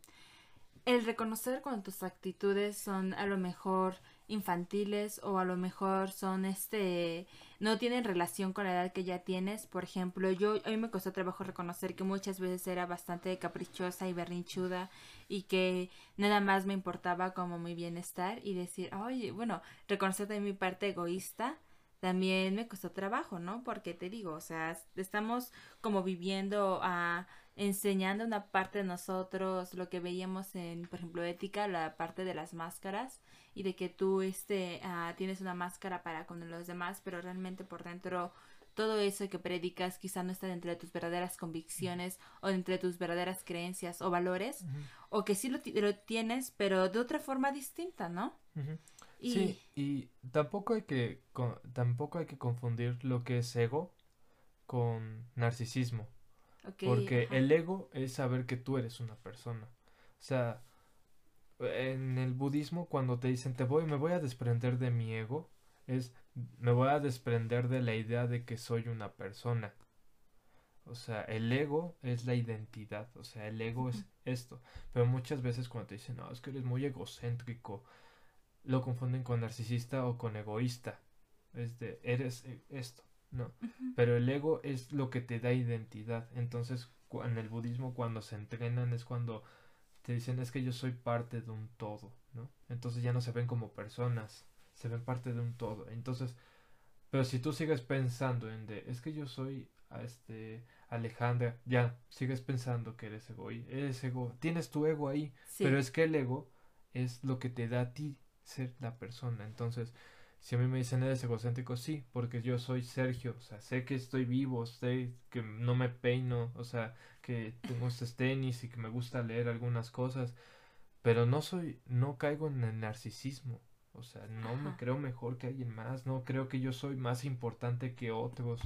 el reconocer cuando tus actitudes son a lo mejor infantiles o a lo mejor son este no tienen relación con la edad que ya tienes por ejemplo yo a mí me costó trabajo reconocer que muchas veces era bastante caprichosa y berrinchuda y que nada más me importaba como mi bienestar y decir oye bueno reconocer también mi parte egoísta también me costó trabajo, ¿no? Porque te digo, o sea, estamos como viviendo, a enseñando una parte de nosotros, lo que veíamos en, por ejemplo, ética, la parte de las máscaras y de que tú, este, ah, tienes una máscara para con los demás, pero realmente por dentro todo eso que predicas quizá no está dentro de tus verdaderas convicciones o dentro de tus verdaderas creencias o valores, o que sí lo, lo tienes, pero de otra forma distinta, ¿no? Y Sí, y tampoco hay que co- tampoco hay que confundir lo que es ego con narcisismo, porque ajá. el ego es saber que tú eres una persona. O sea, en el budismo cuando te dicen te voy me voy a desprender de mi ego, es me voy a desprender de la idea de que soy una persona. O sea, el ego es la identidad, o sea, el ego es esto. Pero muchas veces cuando te dicen, no, es que eres muy egocéntrico, lo confunden con narcisista o con egoísta. Es de, eres eh, esto, ¿no? Pero el ego es lo que te da identidad. Entonces, en el budismo, cuando se entrenan, es cuando te dicen, es que yo soy parte de un todo, ¿no? Entonces ya no se ven como personas, se ven parte de un todo. Entonces, pero si tú sigues pensando en de, es que yo soy, a este, Alejandra, ya, sigues pensando que eres ego, eres ego, tienes tu ego ahí, Sí. pero es que el ego es lo que te da a ti ser la persona. Entonces, si a mí me dicen eres egocéntrico, sí, porque yo soy Sergio, o sea, sé que estoy vivo, sé que no me peino, o sea, que tengo estos tenis y que me gusta leer algunas cosas, pero no soy, no caigo en el narcisismo, o sea, no me Ajá. creo mejor que alguien más, no creo que yo soy más importante que otros,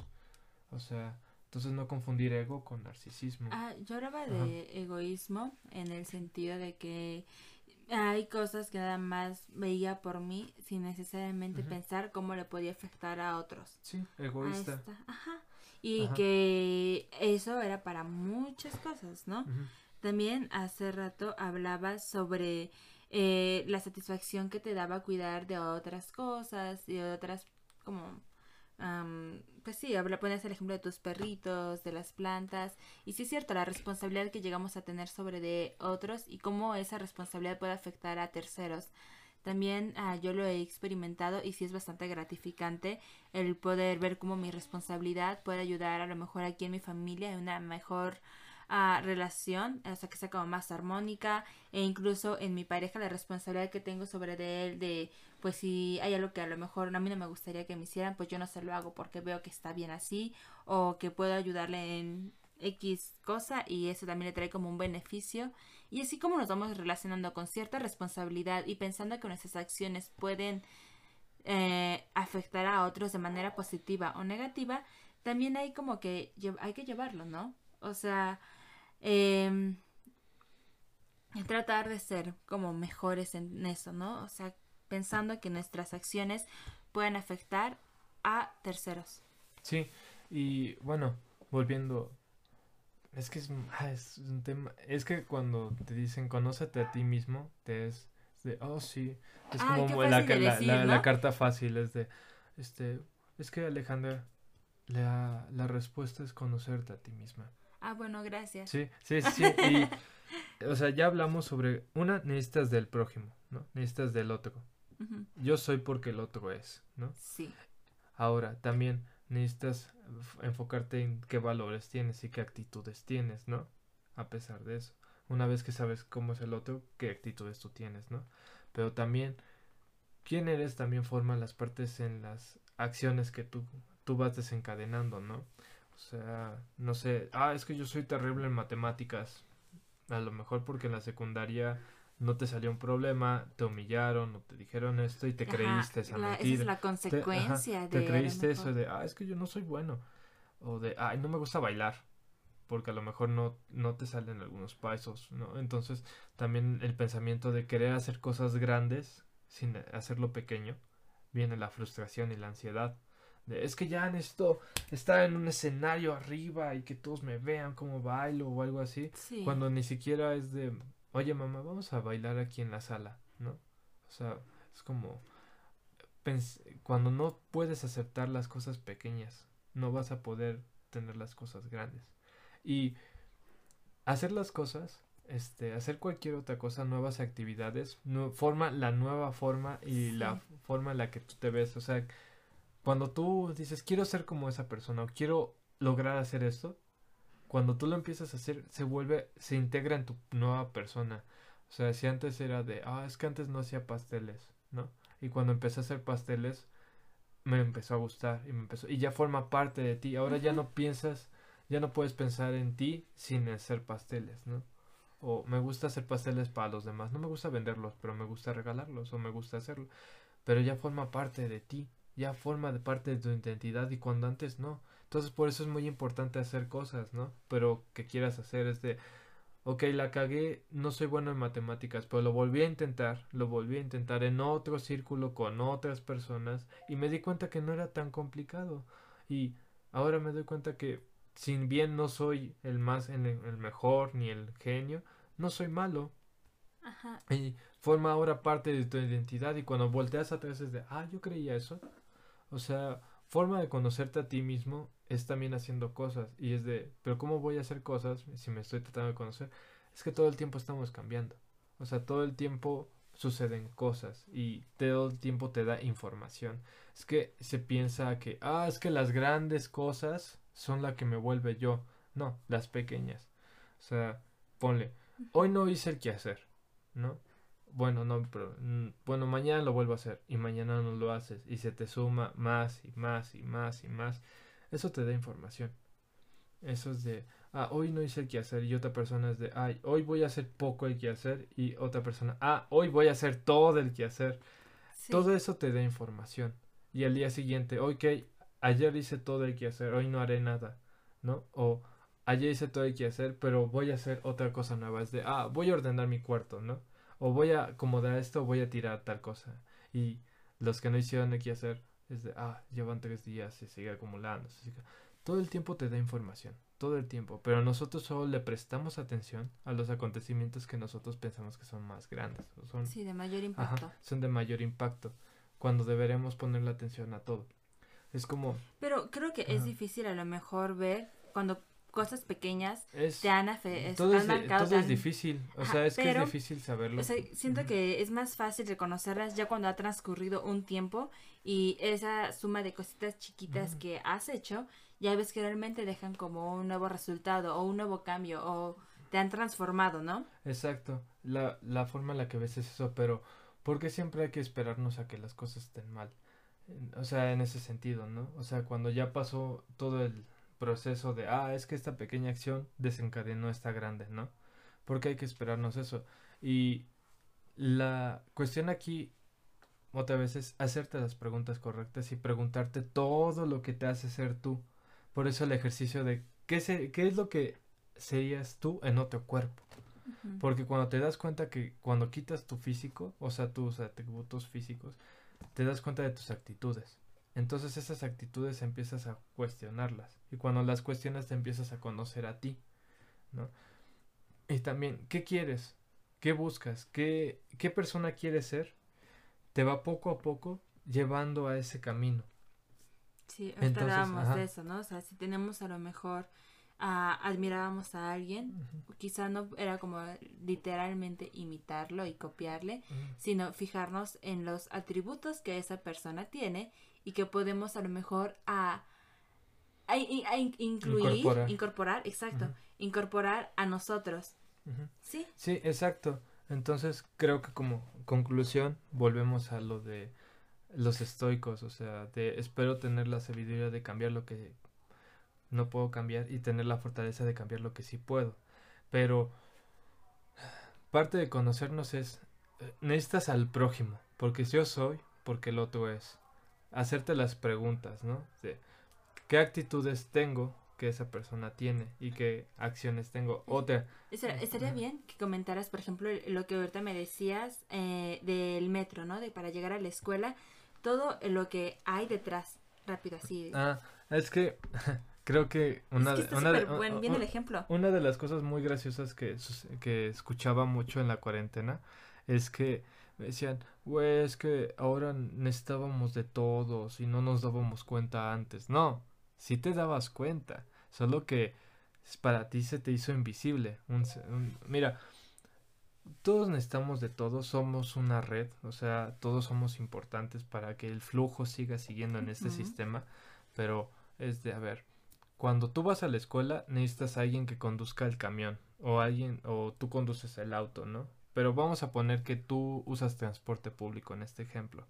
o sea, entonces no confundir ego con narcisismo. Ah, yo hablaba Ajá. de egoísmo en el sentido de que hay cosas que nada más veía por mí sin necesariamente pensar cómo le podía afectar a otros. Sí, egoísta. ajá. Y Ajá. que eso era para muchas cosas, ¿no? También hace rato hablabas sobre eh, la satisfacción que te daba cuidar de otras cosas y de otras como pues sí, pones el ejemplo de tus perritos, de las plantas y sí es cierto la responsabilidad que llegamos a tener sobre de otros y cómo esa responsabilidad puede afectar a terceros. También ah, yo lo he experimentado y sí es bastante gratificante el poder ver cómo mi responsabilidad puede ayudar a lo mejor aquí en mi familia en una mejor ah, relación, o sea, que sea como más armónica e incluso en mi pareja la responsabilidad que tengo sobre de él de pues si hay algo que a lo mejor a mí no me gustaría que me hicieran, pues yo no se lo hago porque veo que está bien así o que puedo ayudarle en X cosa y eso también le trae como un beneficio. Y así como nos vamos relacionando con cierta responsabilidad y pensando que nuestras acciones pueden eh, afectar a otros de manera positiva o negativa, también hay como que hay que llevarlo, ¿no? O sea, eh, tratar de ser como mejores en eso, ¿no? O sea, pensando que nuestras acciones pueden afectar a terceros. Sí, y bueno, volviendo es que ah, es, un tema. Es que cuando te dicen conócete a ti mismo, te es de, oh sí. Es como la, la, carta fácil, es de, este, es que Alejandra, la, la respuesta es conocerte a ti misma. Ah, bueno, gracias. Sí, sí, sí. y, [laughs] o sea, ya hablamos sobre, una, necesitas del prójimo, ¿no? Necesitas del otro. Yo soy porque el otro es, ¿no? Sí. Ahora, también necesitas enfocarte en qué valores tienes y qué actitudes tienes, ¿no? A pesar de eso. Una vez que sabes cómo es el otro, qué actitudes tú tienes, ¿no? Pero también, quién eres también forma las partes en las acciones que tú, tú vas desencadenando, ¿no? O sea, no sé, ah, es que yo soy terrible en matemáticas. A lo mejor porque en la secundaria no te salió un problema, te humillaron o te dijeron esto y te creíste esa mentira. Esa es la consecuencia te, de... Te creíste eso de, ah, es que yo no soy bueno. O de, ay, no me gusta bailar. Porque a lo mejor no, no te salen algunos pasos, ¿no? Entonces, también el pensamiento de querer hacer cosas grandes sin hacerlo pequeño, viene la frustración y la ansiedad. Es que ya necesito estar en un escenario arriba y que todos me vean como bailo o algo así. Cuando ni siquiera es de, oye mamá, vamos a bailar aquí en la sala, ¿no? O sea, es como cuando no puedes aceptar las cosas pequeñas, no vas a poder tener las cosas grandes. Y hacer las cosas, este, hacer cualquier otra cosa, nuevas actividades, forma la nueva forma y la forma en la que tú te ves. O sea, cuando tú dices, quiero ser como esa persona o quiero lograr hacer esto, cuando tú lo empiezas a hacer, se vuelve, se integra en tu nueva persona. O sea, si antes era de, ah, es que antes no hacía pasteles, ¿no? Y cuando empecé a hacer pasteles, me empezó a gustar y me empezó, y ya forma parte de ti. Ahora ya no piensas, ya no puedes pensar en ti sin hacer pasteles, ¿no? O me gusta hacer pasteles para los demás. No me gusta venderlos, pero me gusta regalarlos o me gusta hacerlo. Pero ya forma parte de ti, ya forma de parte de tu identidad y cuando antes no. Entonces por eso es muy importante hacer cosas, ¿no? Pero que quieras hacer es de, ok, la cagué, no soy bueno en matemáticas, pero lo volví a intentar, lo volví a intentar en otro círculo con otras personas y me di cuenta que no era tan complicado. Y ahora me doy cuenta que, sin bien no soy el más, el, el mejor ni el genio, no soy malo. Ajá. Y forma ahora parte de tu identidad y cuando volteas atrás es de, ah, yo creía eso. O sea, forma de conocerte a ti mismo es también haciendo cosas y es de, pero ¿cómo voy a hacer cosas si me estoy tratando de conocer? Es que todo el tiempo estamos cambiando. O sea, todo el tiempo suceden cosas y todo el tiempo te da información. Es que se piensa que, ah, es que las grandes cosas son las que me vuelve yo. No, las pequeñas. O sea, ponle, hoy no hice el quehacer, ¿no? Bueno, no, pero mm, bueno, mañana lo vuelvo a hacer y mañana no lo haces y se te suma más y más y más y más eso te da información. Eso es de, ah, hoy no hice el quehacer y otra persona es de, ay, hoy voy a hacer poco el quehacer y otra persona, ah, hoy voy a hacer todo el quehacer. Todo eso te da información. Y al día siguiente, ok, ayer hice todo el quehacer, hoy no haré nada, ¿no? O ayer hice todo el quehacer, pero voy a hacer otra cosa nueva. Es de, ah, voy a ordenar mi cuarto, ¿no? O voy a acomodar esto, voy a tirar tal cosa. Y los que no hicieron el quehacer, es de, ah, llevan tres días, se sigue acumulando. Todo el tiempo te da información, todo el tiempo, pero nosotros solo le prestamos atención a los acontecimientos que nosotros pensamos que son más grandes. son, sí, de mayor impacto. son de mayor impacto, cuando deberemos ponerle atención a todo. Es como... Pero creo que es difícil a lo mejor ver cuando cosas pequeñas te han, todo, es, todo es difícil, o sea, es que es difícil saberlo. siento que es más fácil reconocerlas ya cuando ha transcurrido un tiempo y esa suma de cositas chiquitas que has hecho ya ves que realmente dejan como un nuevo resultado o un nuevo cambio o te han transformado, ¿no? Exacto, la, la forma en la que ves es eso, pero ¿por qué siempre hay que esperarnos a que las cosas estén mal? O sea, en ese sentido, ¿no? O sea, cuando ya pasó todo el proceso de, ah, es que esta pequeña acción desencadenó esta grande, ¿no? Porque hay que esperarnos eso. Y la cuestión aquí, otra vez, es hacerte las preguntas correctas y preguntarte todo lo que te hace ser tú. Por eso el ejercicio de qué, se, qué es lo que serías tú en otro cuerpo. Porque cuando te das cuenta que cuando quitas tu físico, o sea, tus atributos físicos, te das cuenta de tus actitudes. Entonces esas actitudes empiezas a cuestionarlas. Y cuando las cuestionas te empiezas a conocer a ti. ¿no? Y también, ¿qué quieres? ¿Qué buscas? ¿Qué, qué persona quieres ser? Te va poco a poco llevando a ese camino. Sí, ahorita hablábamos de eso, ¿no? O sea, si tenemos a lo mejor admirábamos a alguien, quizá no era como literalmente imitarlo y copiarle, sino fijarnos en los atributos que esa persona tiene y que podemos a lo mejor a, incluir, incorporar, exacto, incorporar a nosotros. Sí. Sí, exacto. Entonces creo que como conclusión volvemos a lo de los estoicos, o sea, de espero tener la sabiduría de cambiar lo que no puedo cambiar y tener la fortaleza de cambiar lo que sí puedo. Pero parte de conocernos es, eh, necesitas al prójimo, porque si yo soy, porque el otro es. Hacerte las preguntas, ¿no? De, ¿Qué actitudes tengo que esa persona tiene y qué acciones tengo? Otra. Estaría bien que comentaras, por ejemplo, lo que ahorita me decías eh, del metro, ¿no? De para llegar a la escuela, todo lo que hay detrás, rápido así. Ah, es que [laughs] Creo que una, es que una, de, buen, bien el ejemplo. una de las cosas muy graciosas que, que escuchaba mucho en la cuarentena es que me decían, güey, es que ahora necesitábamos de todos y no nos dábamos cuenta antes. No, sí te dabas cuenta, solo que para ti se te hizo invisible. mira, todos necesitamos de todos, somos una red, o sea, todos somos importantes para que el flujo siga siguiendo en este sistema, pero es de, a ver, cuando tú vas a la escuela necesitas a alguien que conduzca el camión o alguien o tú conduces el auto, ¿no? Pero vamos a poner que tú usas transporte público en este ejemplo.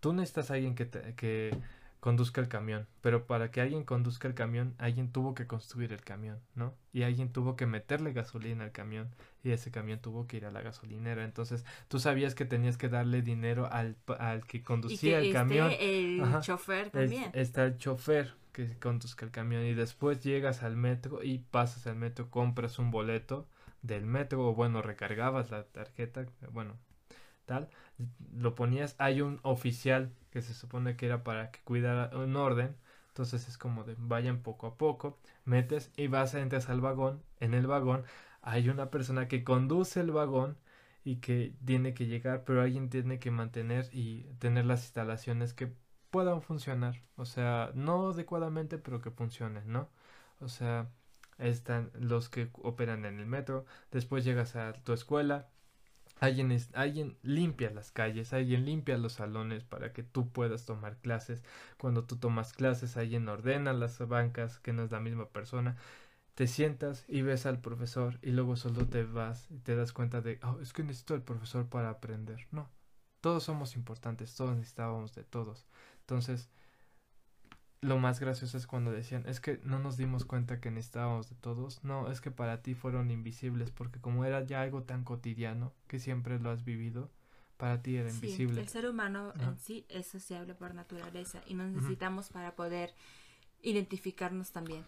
Tú necesitas a alguien que, que conduzca el camión, pero para que alguien conduzca el camión, alguien tuvo que construir el camión, ¿no? Y alguien tuvo que meterle gasolina al camión y ese camión tuvo que ir a la gasolinera. Entonces, tú sabías que tenías que darle dinero al, al que conducía el camión. El chofer también. está el chofer, que conduzca el camión y después llegas al metro y pasas al metro, compras un boleto del metro o bueno, recargabas la tarjeta, bueno, tal, lo ponías, hay un oficial que se supone que era para que cuidara un orden, entonces es como de vayan poco a poco, metes y vas, entras al vagón, en el vagón hay una persona que conduce el vagón y que tiene que llegar, pero alguien tiene que mantener y tener las instalaciones que puedan funcionar. O sea, no adecuadamente, pero que funcionen, ¿no? O sea, están los que operan en el metro. Después llegas a tu escuela. Alguien, alguien limpia las calles, alguien limpia los salones para que tú puedas tomar clases. Cuando tú tomas clases, alguien ordena las bancas, que no es la misma persona. Te sientas y ves al profesor y luego solo te vas y te das cuenta de, oh, es que necesito al profesor para aprender. No, todos somos importantes, todos necesitábamos de todos. Entonces, lo más gracioso es cuando decían, es que no nos dimos cuenta que necesitábamos de todos. No, es que para ti fueron invisibles, porque como era ya algo tan cotidiano, que siempre lo has vivido, para ti era invisible. El ser humano en sí es sociable por naturaleza y nos necesitamos para poder identificarnos también.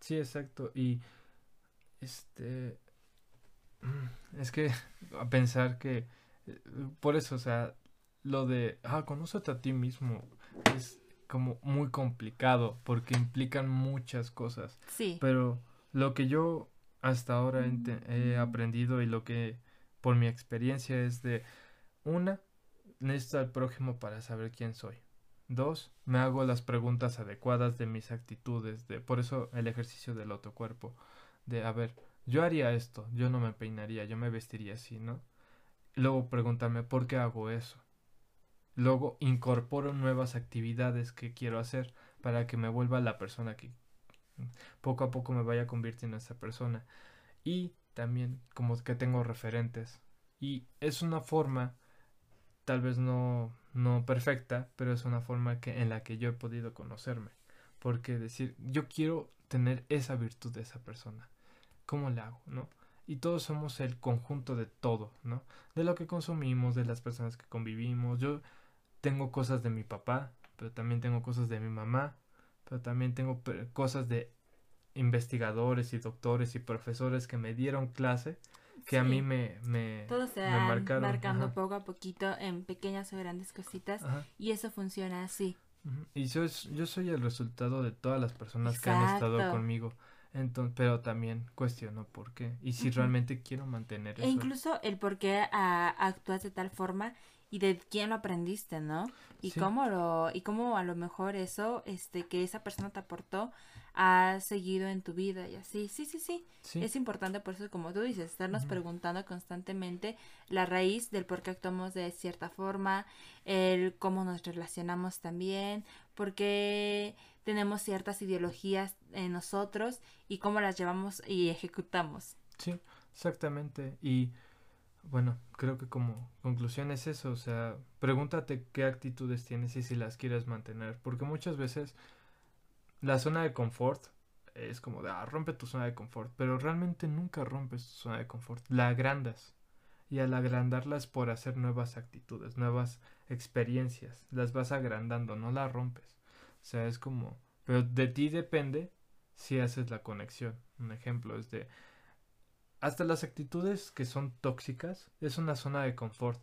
Sí, exacto. Y este es que [laughs] a pensar que eh, por eso, o sea, lo de, ah, conócete a ti mismo es como muy complicado porque implican muchas cosas. Sí. Pero lo que yo hasta ahora he aprendido y lo que por mi experiencia es de, una, necesito al prójimo para saber quién soy. Dos, me hago las preguntas adecuadas de mis actitudes, de por eso el ejercicio del otro cuerpo, de a ver, yo haría esto, yo no me peinaría, yo me vestiría así, ¿no? Luego preguntarme por qué hago eso. Luego incorporo nuevas actividades que quiero hacer. para que me vuelva la persona que poco a poco me vaya convirtiendo en esa persona. Y también como que tengo referentes. Y es una forma, tal vez no, no perfecta, pero es una forma que, en la que yo he podido conocerme. Porque decir, yo quiero tener esa virtud de esa persona. ¿Cómo le hago? ¿No? Y todos somos el conjunto de todo, ¿no? De lo que consumimos, de las personas que convivimos. Yo tengo cosas de mi papá, pero también tengo cosas de mi mamá, pero también tengo cosas de investigadores y doctores y profesores que me dieron clase que a mí me, me, Todo se me marcaron. marcando poco a poquito en pequeñas o grandes cositas y eso funciona así. Y yo, yo soy el resultado de todas las personas que han estado conmigo. Entonces, pero también cuestiono por qué y si realmente quiero mantener e eso. Incluso el por qué ah, actúas de tal forma y de quién lo aprendiste, ¿no? Y cómo lo y cómo a lo mejor eso este que esa persona te aportó ha seguido en tu vida y así. Sí, sí, sí. Es importante por eso como tú dices, estarnos preguntando constantemente la raíz del por qué actuamos de cierta forma, el cómo nos relacionamos también, por qué tenemos ciertas ideologías en nosotros y cómo las llevamos y ejecutamos. Sí, exactamente. Y bueno, creo que como conclusión es eso, o sea, pregúntate qué actitudes tienes y si las quieres mantener, porque muchas veces la zona de confort es como de, ah, rompe tu zona de confort, pero realmente nunca rompes tu zona de confort, la agrandas. Y al agrandarlas por hacer nuevas actitudes, nuevas experiencias, las vas agrandando, no la rompes. O sea, es como, pero de ti depende si haces la conexión. Un ejemplo es de, hasta las actitudes que son tóxicas es una zona de confort.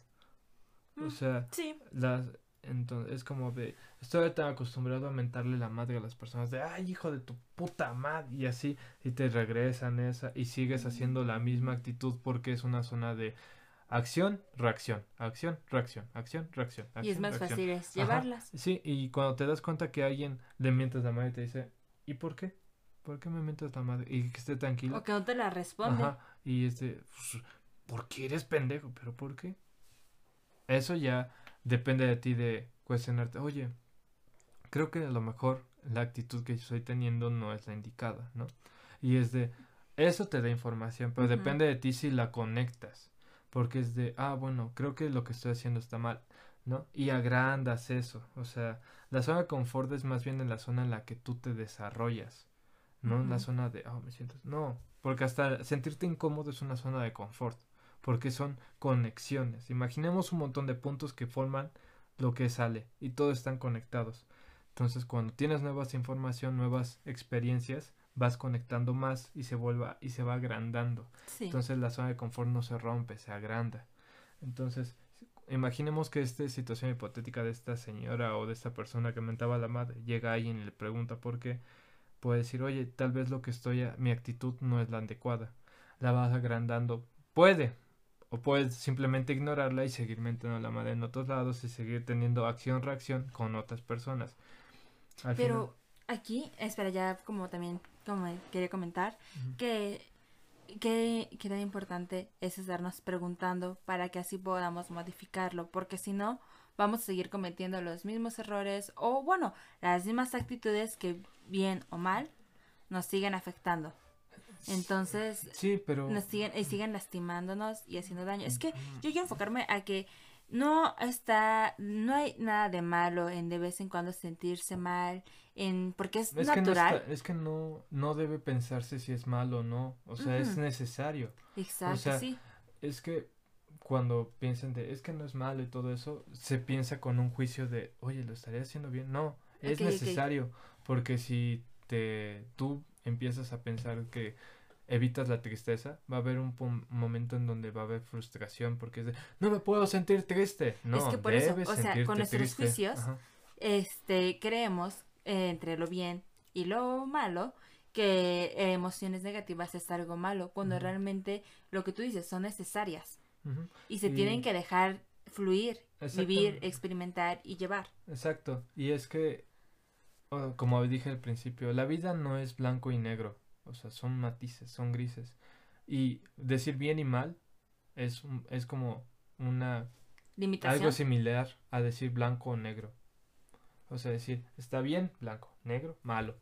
O mm, sea, las entonces es como de estoy tan acostumbrado a mentarle la madre a las personas de ay hijo de tu puta madre y así y te regresan esa y sigues mm. haciendo la misma actitud porque es una zona de acción, reacción, acción, reacción, acción, reacción. y es más fácil es llevarlas. Sí, y cuando te das cuenta que alguien le mientes la madre te dice, ¿y por qué? ¿Por qué me mientes la madre? Y que esté tranquilo. O que no te la responde. Ajá, y este, pues, ¿por qué eres pendejo? ¿Pero por qué? Eso ya depende de ti de cuestionarte. Oye, creo que a lo mejor la actitud que estoy teniendo no es la indicada, ¿no? Y es de, eso te da información, pero depende de ti si la conectas. Porque es de, ah, bueno, creo que lo que estoy haciendo está mal, ¿no? Y agrandas eso. O sea, la zona de confort es más bien en la zona en la que tú te desarrollas no en la zona de, oh, me siento. No, porque hasta sentirte incómodo es una zona de confort, porque son conexiones. Imaginemos un montón de puntos que forman lo que sale y todos están conectados. Entonces, cuando tienes nuevas información, nuevas experiencias, vas conectando más y se vuelva y se va agrandando. Entonces, la zona de confort no se rompe, se agranda. Entonces, imaginemos que esta situación hipotética de esta señora o de esta persona que mentaba la madre, llega alguien y le pregunta por qué puede decir, oye, tal vez lo que estoy, mi actitud no es la adecuada. La vas agrandando. Puede. O puedes simplemente ignorarla y seguir metiendo la madre en otros lados y seguir teniendo acción-reacción con otras personas. Pero aquí, espera, ya como también como quería comentar, que, que, que tan importante es estarnos preguntando para que así podamos modificarlo, porque si no, vamos a seguir cometiendo los mismos errores o, bueno, las mismas actitudes que, bien o mal, nos siguen afectando. Entonces, sí, pero... nos siguen, y siguen lastimándonos y haciendo daño. Es que yo quiero enfocarme a que no está, no hay nada de malo en de vez en cuando sentirse mal, en porque es, natural. es que no, no debe pensarse si es malo o no, o sea, es necesario. Exacto, sí. Es que cuando piensan de es que no es malo y todo eso, se piensa con un juicio de, oye, lo estaría haciendo bien. No, es necesario, porque si te tú empiezas a pensar que evitas la tristeza, va a haber un momento en donde va a haber frustración porque es de, no me puedo sentir triste. No, es que por eso, o sea, con nuestros juicios, este, creemos eh, entre lo bien y lo malo que emociones negativas es algo malo, cuando realmente lo que tú dices son necesarias. Y se tienen que dejar fluir, vivir, experimentar y llevar. Exacto. Y es que, como dije al principio, la vida no es blanco y negro. O sea, son matices, son grises. Y decir bien y mal es, es como una... Limitación. Algo similar a decir blanco o negro. O sea, decir, está bien, blanco, negro, malo.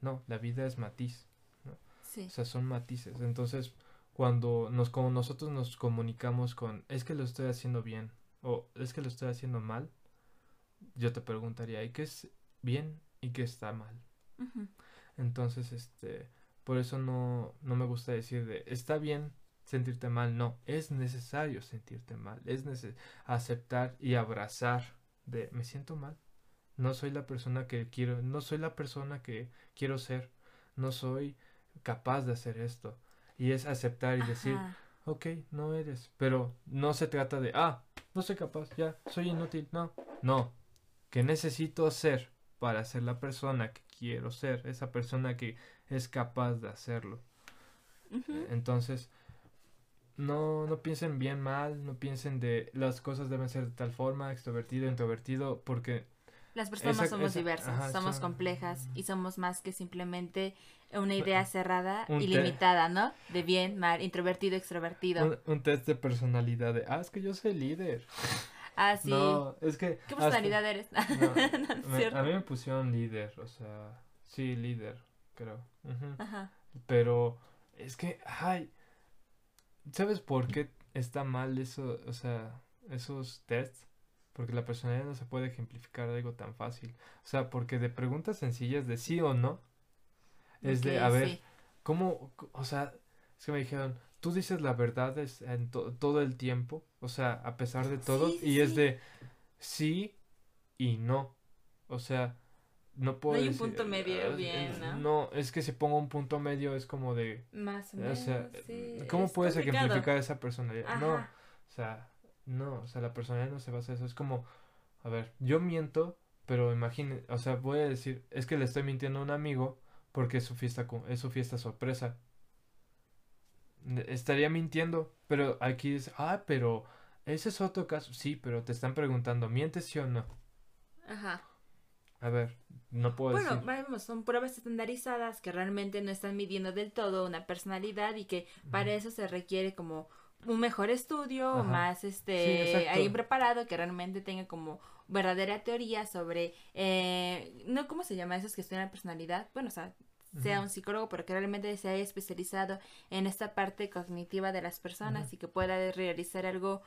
No, la vida es matiz. ¿no? Sí. O sea, son matices. Entonces, cuando nos, como nosotros nos comunicamos con, es que lo estoy haciendo bien o es que lo estoy haciendo mal, yo te preguntaría, ¿y qué es bien y qué está mal? Entonces, este, por eso no, no me gusta decir de, está bien sentirte mal, no, es necesario sentirte mal, es nece- aceptar y abrazar de, me siento mal, no soy la persona que quiero, no soy la persona que quiero ser, no soy capaz de hacer esto. Y es aceptar y decir, ok, no eres, pero no se trata de, ah, no soy capaz, ya, soy inútil, no, no, que necesito ser para ser la persona que quiero ser, esa persona que es capaz de hacerlo. Ujú. Entonces, no, no piensen bien mal, no piensen de las cosas deben ser de tal forma, extrovertido, introvertido, porque Las personas Esa- somos esa- diversas, ajá, somos son- complejas y somos más que simplemente una idea cerrada y limitada, ¿no? De bien, mal, introvertido, extrovertido. un, un test de personalidad de, ah, es que yo soy líder. Ah, [laughs] sí. No, es que... ¿Qué hasta- personalidad eres? [laughs] [laughs] No, No, es me- cierto. a mí me pusieron líder, o sea, sí, líder, creo. Ajá. Pero es que, ay, ¿sabes por qué está mal eso, o sea, esos tests? Porque la personalidad no se puede ejemplificar de algo tan fácil. O sea, porque de preguntas sencillas de sí o no, es de, a ver, sí. ¿cómo, o sea, es que me dijeron, tú dices la verdad es en to- todo el tiempo, o sea, a pesar de todo, Sí, sí, y es de sí y no. O sea, no puedo hay un decir, punto medio ah, bien, ¿no? No, es que si pongo un punto medio es como de, Más o o menos. sea, sí, ¿cómo es puedes complicado. ejemplificar esa personalidad? No, o sea, no, o sea, la personalidad no se basa en eso, es como, a ver, yo miento, pero imagine, o sea, voy a decir, es que le estoy mintiendo a un amigo porque es su fiesta, es su fiesta sorpresa. Estaría mintiendo, pero aquí es, ah, pero ese es otro caso, sí, pero te están preguntando, ¿mientes sí o no? Ajá. A ver, no puedo Bueno, decir. vamos, son pruebas estandarizadas que realmente no están midiendo del todo una personalidad y que para eso se requiere como un mejor estudio, Ajá. más este ahí preparado que realmente tenga como verdadera teoría sobre eh, no cómo se llama esos que estudian la personalidad, bueno, o sea, sea un psicólogo, pero que realmente se haya especializado en esta parte cognitiva de las personas y que pueda realizar algo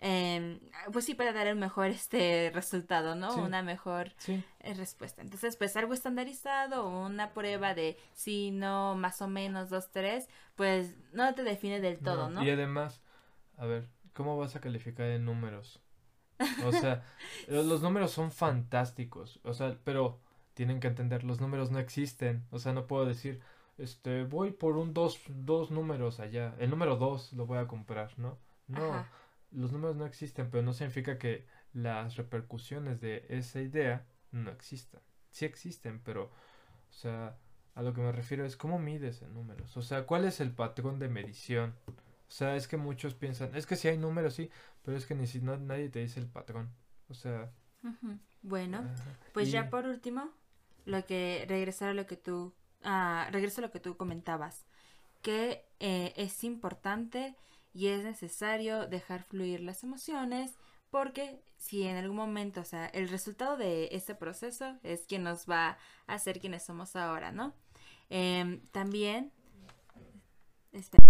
eh, pues sí para dar el mejor este resultado, ¿no? Sí. Una mejor Sí, eh, respuesta. Entonces, pues algo estandarizado una prueba de sí, no, más o menos, dos, tres, pues no te define del todo, ¿no? Y además, a ver, ¿cómo vas a calificar en números? O sea, [laughs] lo- los números son fantásticos, o sea, pero tienen que entender, los números no existen, o sea, no puedo decir, este, voy por un dos, dos números allá, el número dos lo voy a comprar, ¿no? No, Ajá. Los números no existen, pero no significa que las repercusiones de esa idea no existan. Sí existen, pero, o sea, a lo que me refiero es cómo mides en números. O sea, ¿cuál es el patrón de medición? O sea, es que muchos piensan, es que si hay números, sí, pero es que ni si no, nadie te dice el patrón. O sea. Bueno, pues Y- ya por último, lo que regresar a lo que tú, ah, regreso a lo que tú comentabas, que eh, es importante y es necesario dejar fluir las emociones porque si en algún momento, o sea, el resultado de este proceso es quien nos va a hacer quienes somos ahora, ¿no? Em, también, espera.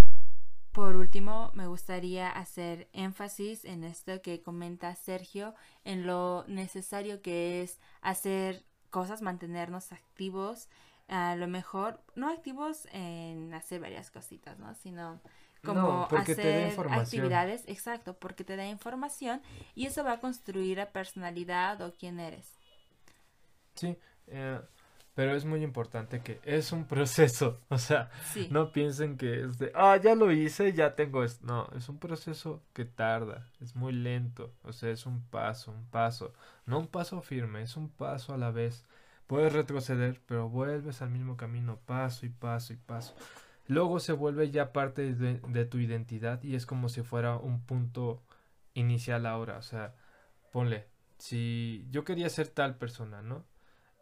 por último, me gustaría hacer énfasis en esto que comenta Sergio, en lo necesario que es hacer cosas, mantenernos activos, a lo mejor, no activos en hacer varias cositas, ¿no? Sino como No, hacer actividades, exacto, porque te da información y eso va a construir la personalidad o quién eres. Sí, eh, pero es muy importante que es un proceso. [laughs] O sea, Sí. no piensen que es de, ah, ya lo hice, ya tengo esto. No, es un proceso que tarda, es muy lento. O sea, es un paso, un paso. No un paso firme, es un paso a la vez. Puedes retroceder, pero vuelves al mismo camino, paso y paso y paso. Luego se vuelve ya parte de, de tu identidad y es como si fuera un punto inicial ahora. O sea, ponle, si yo quería ser tal persona, ¿no?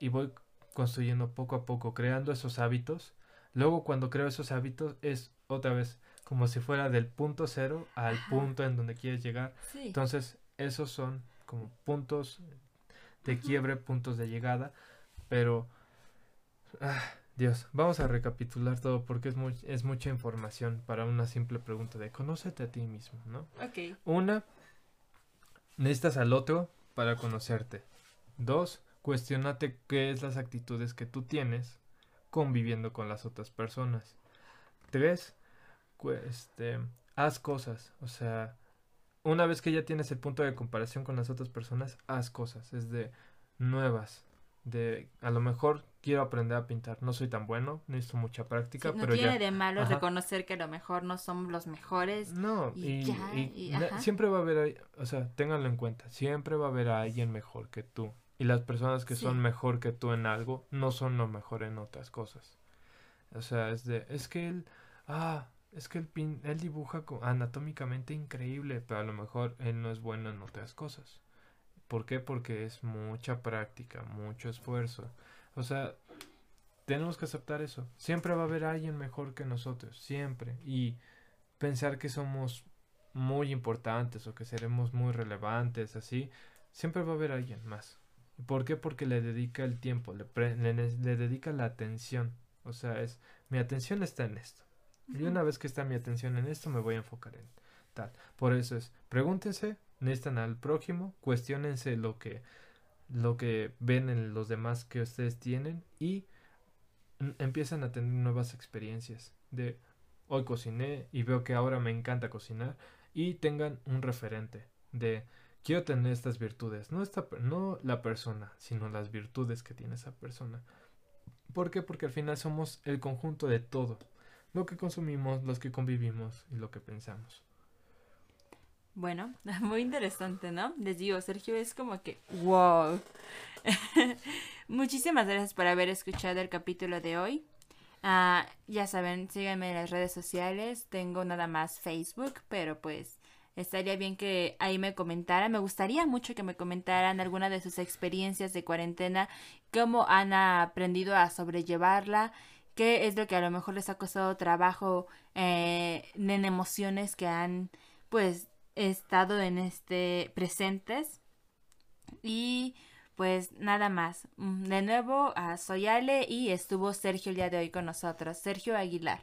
Y voy construyendo poco a poco, creando esos hábitos. Luego cuando creo esos hábitos es otra vez como si fuera del punto cero al Ajá. punto en donde quieres llegar. Sí. Entonces, esos son como puntos de quiebre, puntos de llegada, pero... ah, Dios, vamos a recapitular todo porque es, muy, es mucha información para una simple pregunta de conócete a ti mismo, ¿no? Ok. Una, necesitas al otro para conocerte. Dos, cuestionate qué es las actitudes que tú tienes conviviendo con las otras personas. Tres, este, haz cosas. O sea, una vez que ya tienes el punto de comparación con las otras personas, haz cosas. Es de nuevas. De a lo mejor quiero aprender a pintar. No soy tan bueno, necesito mucha práctica, Sí, no pero tiene ya. de malo Ajá. reconocer que a lo mejor no somos los mejores. No, y y, ya, y y na- ajá. siempre va a haber, o sea, ténganlo en cuenta, siempre va a haber a alguien mejor que tú. Y las personas que Sí. son mejor que tú en algo no son lo mejor en otras cosas. O sea, es de, es que él, ah, es que él, pin- él dibuja anatómicamente increíble, pero a lo mejor él no es bueno en otras cosas. ¿Por qué? Porque es mucha práctica, mucho esfuerzo. O sea, tenemos que aceptar eso. Siempre va a haber alguien mejor que nosotros, siempre. Y pensar que somos muy importantes o que seremos muy relevantes, así, siempre va a haber alguien más. ¿Por qué? Porque le dedica el tiempo, le, pre- le, le dedica la atención. O sea, es, mi atención está en esto. Y una vez que está mi atención en esto, me voy a enfocar en tal. Por eso es, pregúntense, necesitan al prójimo, cuestionense lo que, lo que ven en los demás que ustedes tienen y empiezan a tener nuevas experiencias. De hoy cociné y veo que ahora me encanta cocinar y tengan un referente de quiero tener estas virtudes, no esta no la persona, sino las virtudes que tiene esa persona. ¿Por qué? Porque al final somos el conjunto de todo, lo que consumimos, los que convivimos y lo que pensamos. Bueno, [laughs] muy interesante, ¿no? Les digo, Sergio es como que, wow. [laughs] Muchísimas gracias por haber escuchado el capítulo de hoy. Ah, ya saben, síganme en las redes sociales. Tengo nada más Facebook, pero pues estaría bien que ahí me comentaran. Me gustaría mucho que me comentaran alguna de sus experiencias de cuarentena, cómo han aprendido a sobrellevarla, qué es lo que a lo mejor les ha costado trabajo eh, en emociones que han pues estado en este presentes y pues nada más Mm, de nuevo ah, soy Ale y estuvo Sergio el día de hoy con nosotros Sergio Aguilar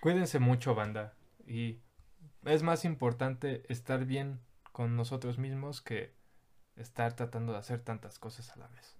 Cuídense mucho, banda. Y es más importante estar bien con nosotros mismos que estar tratando de hacer tantas cosas a la vez.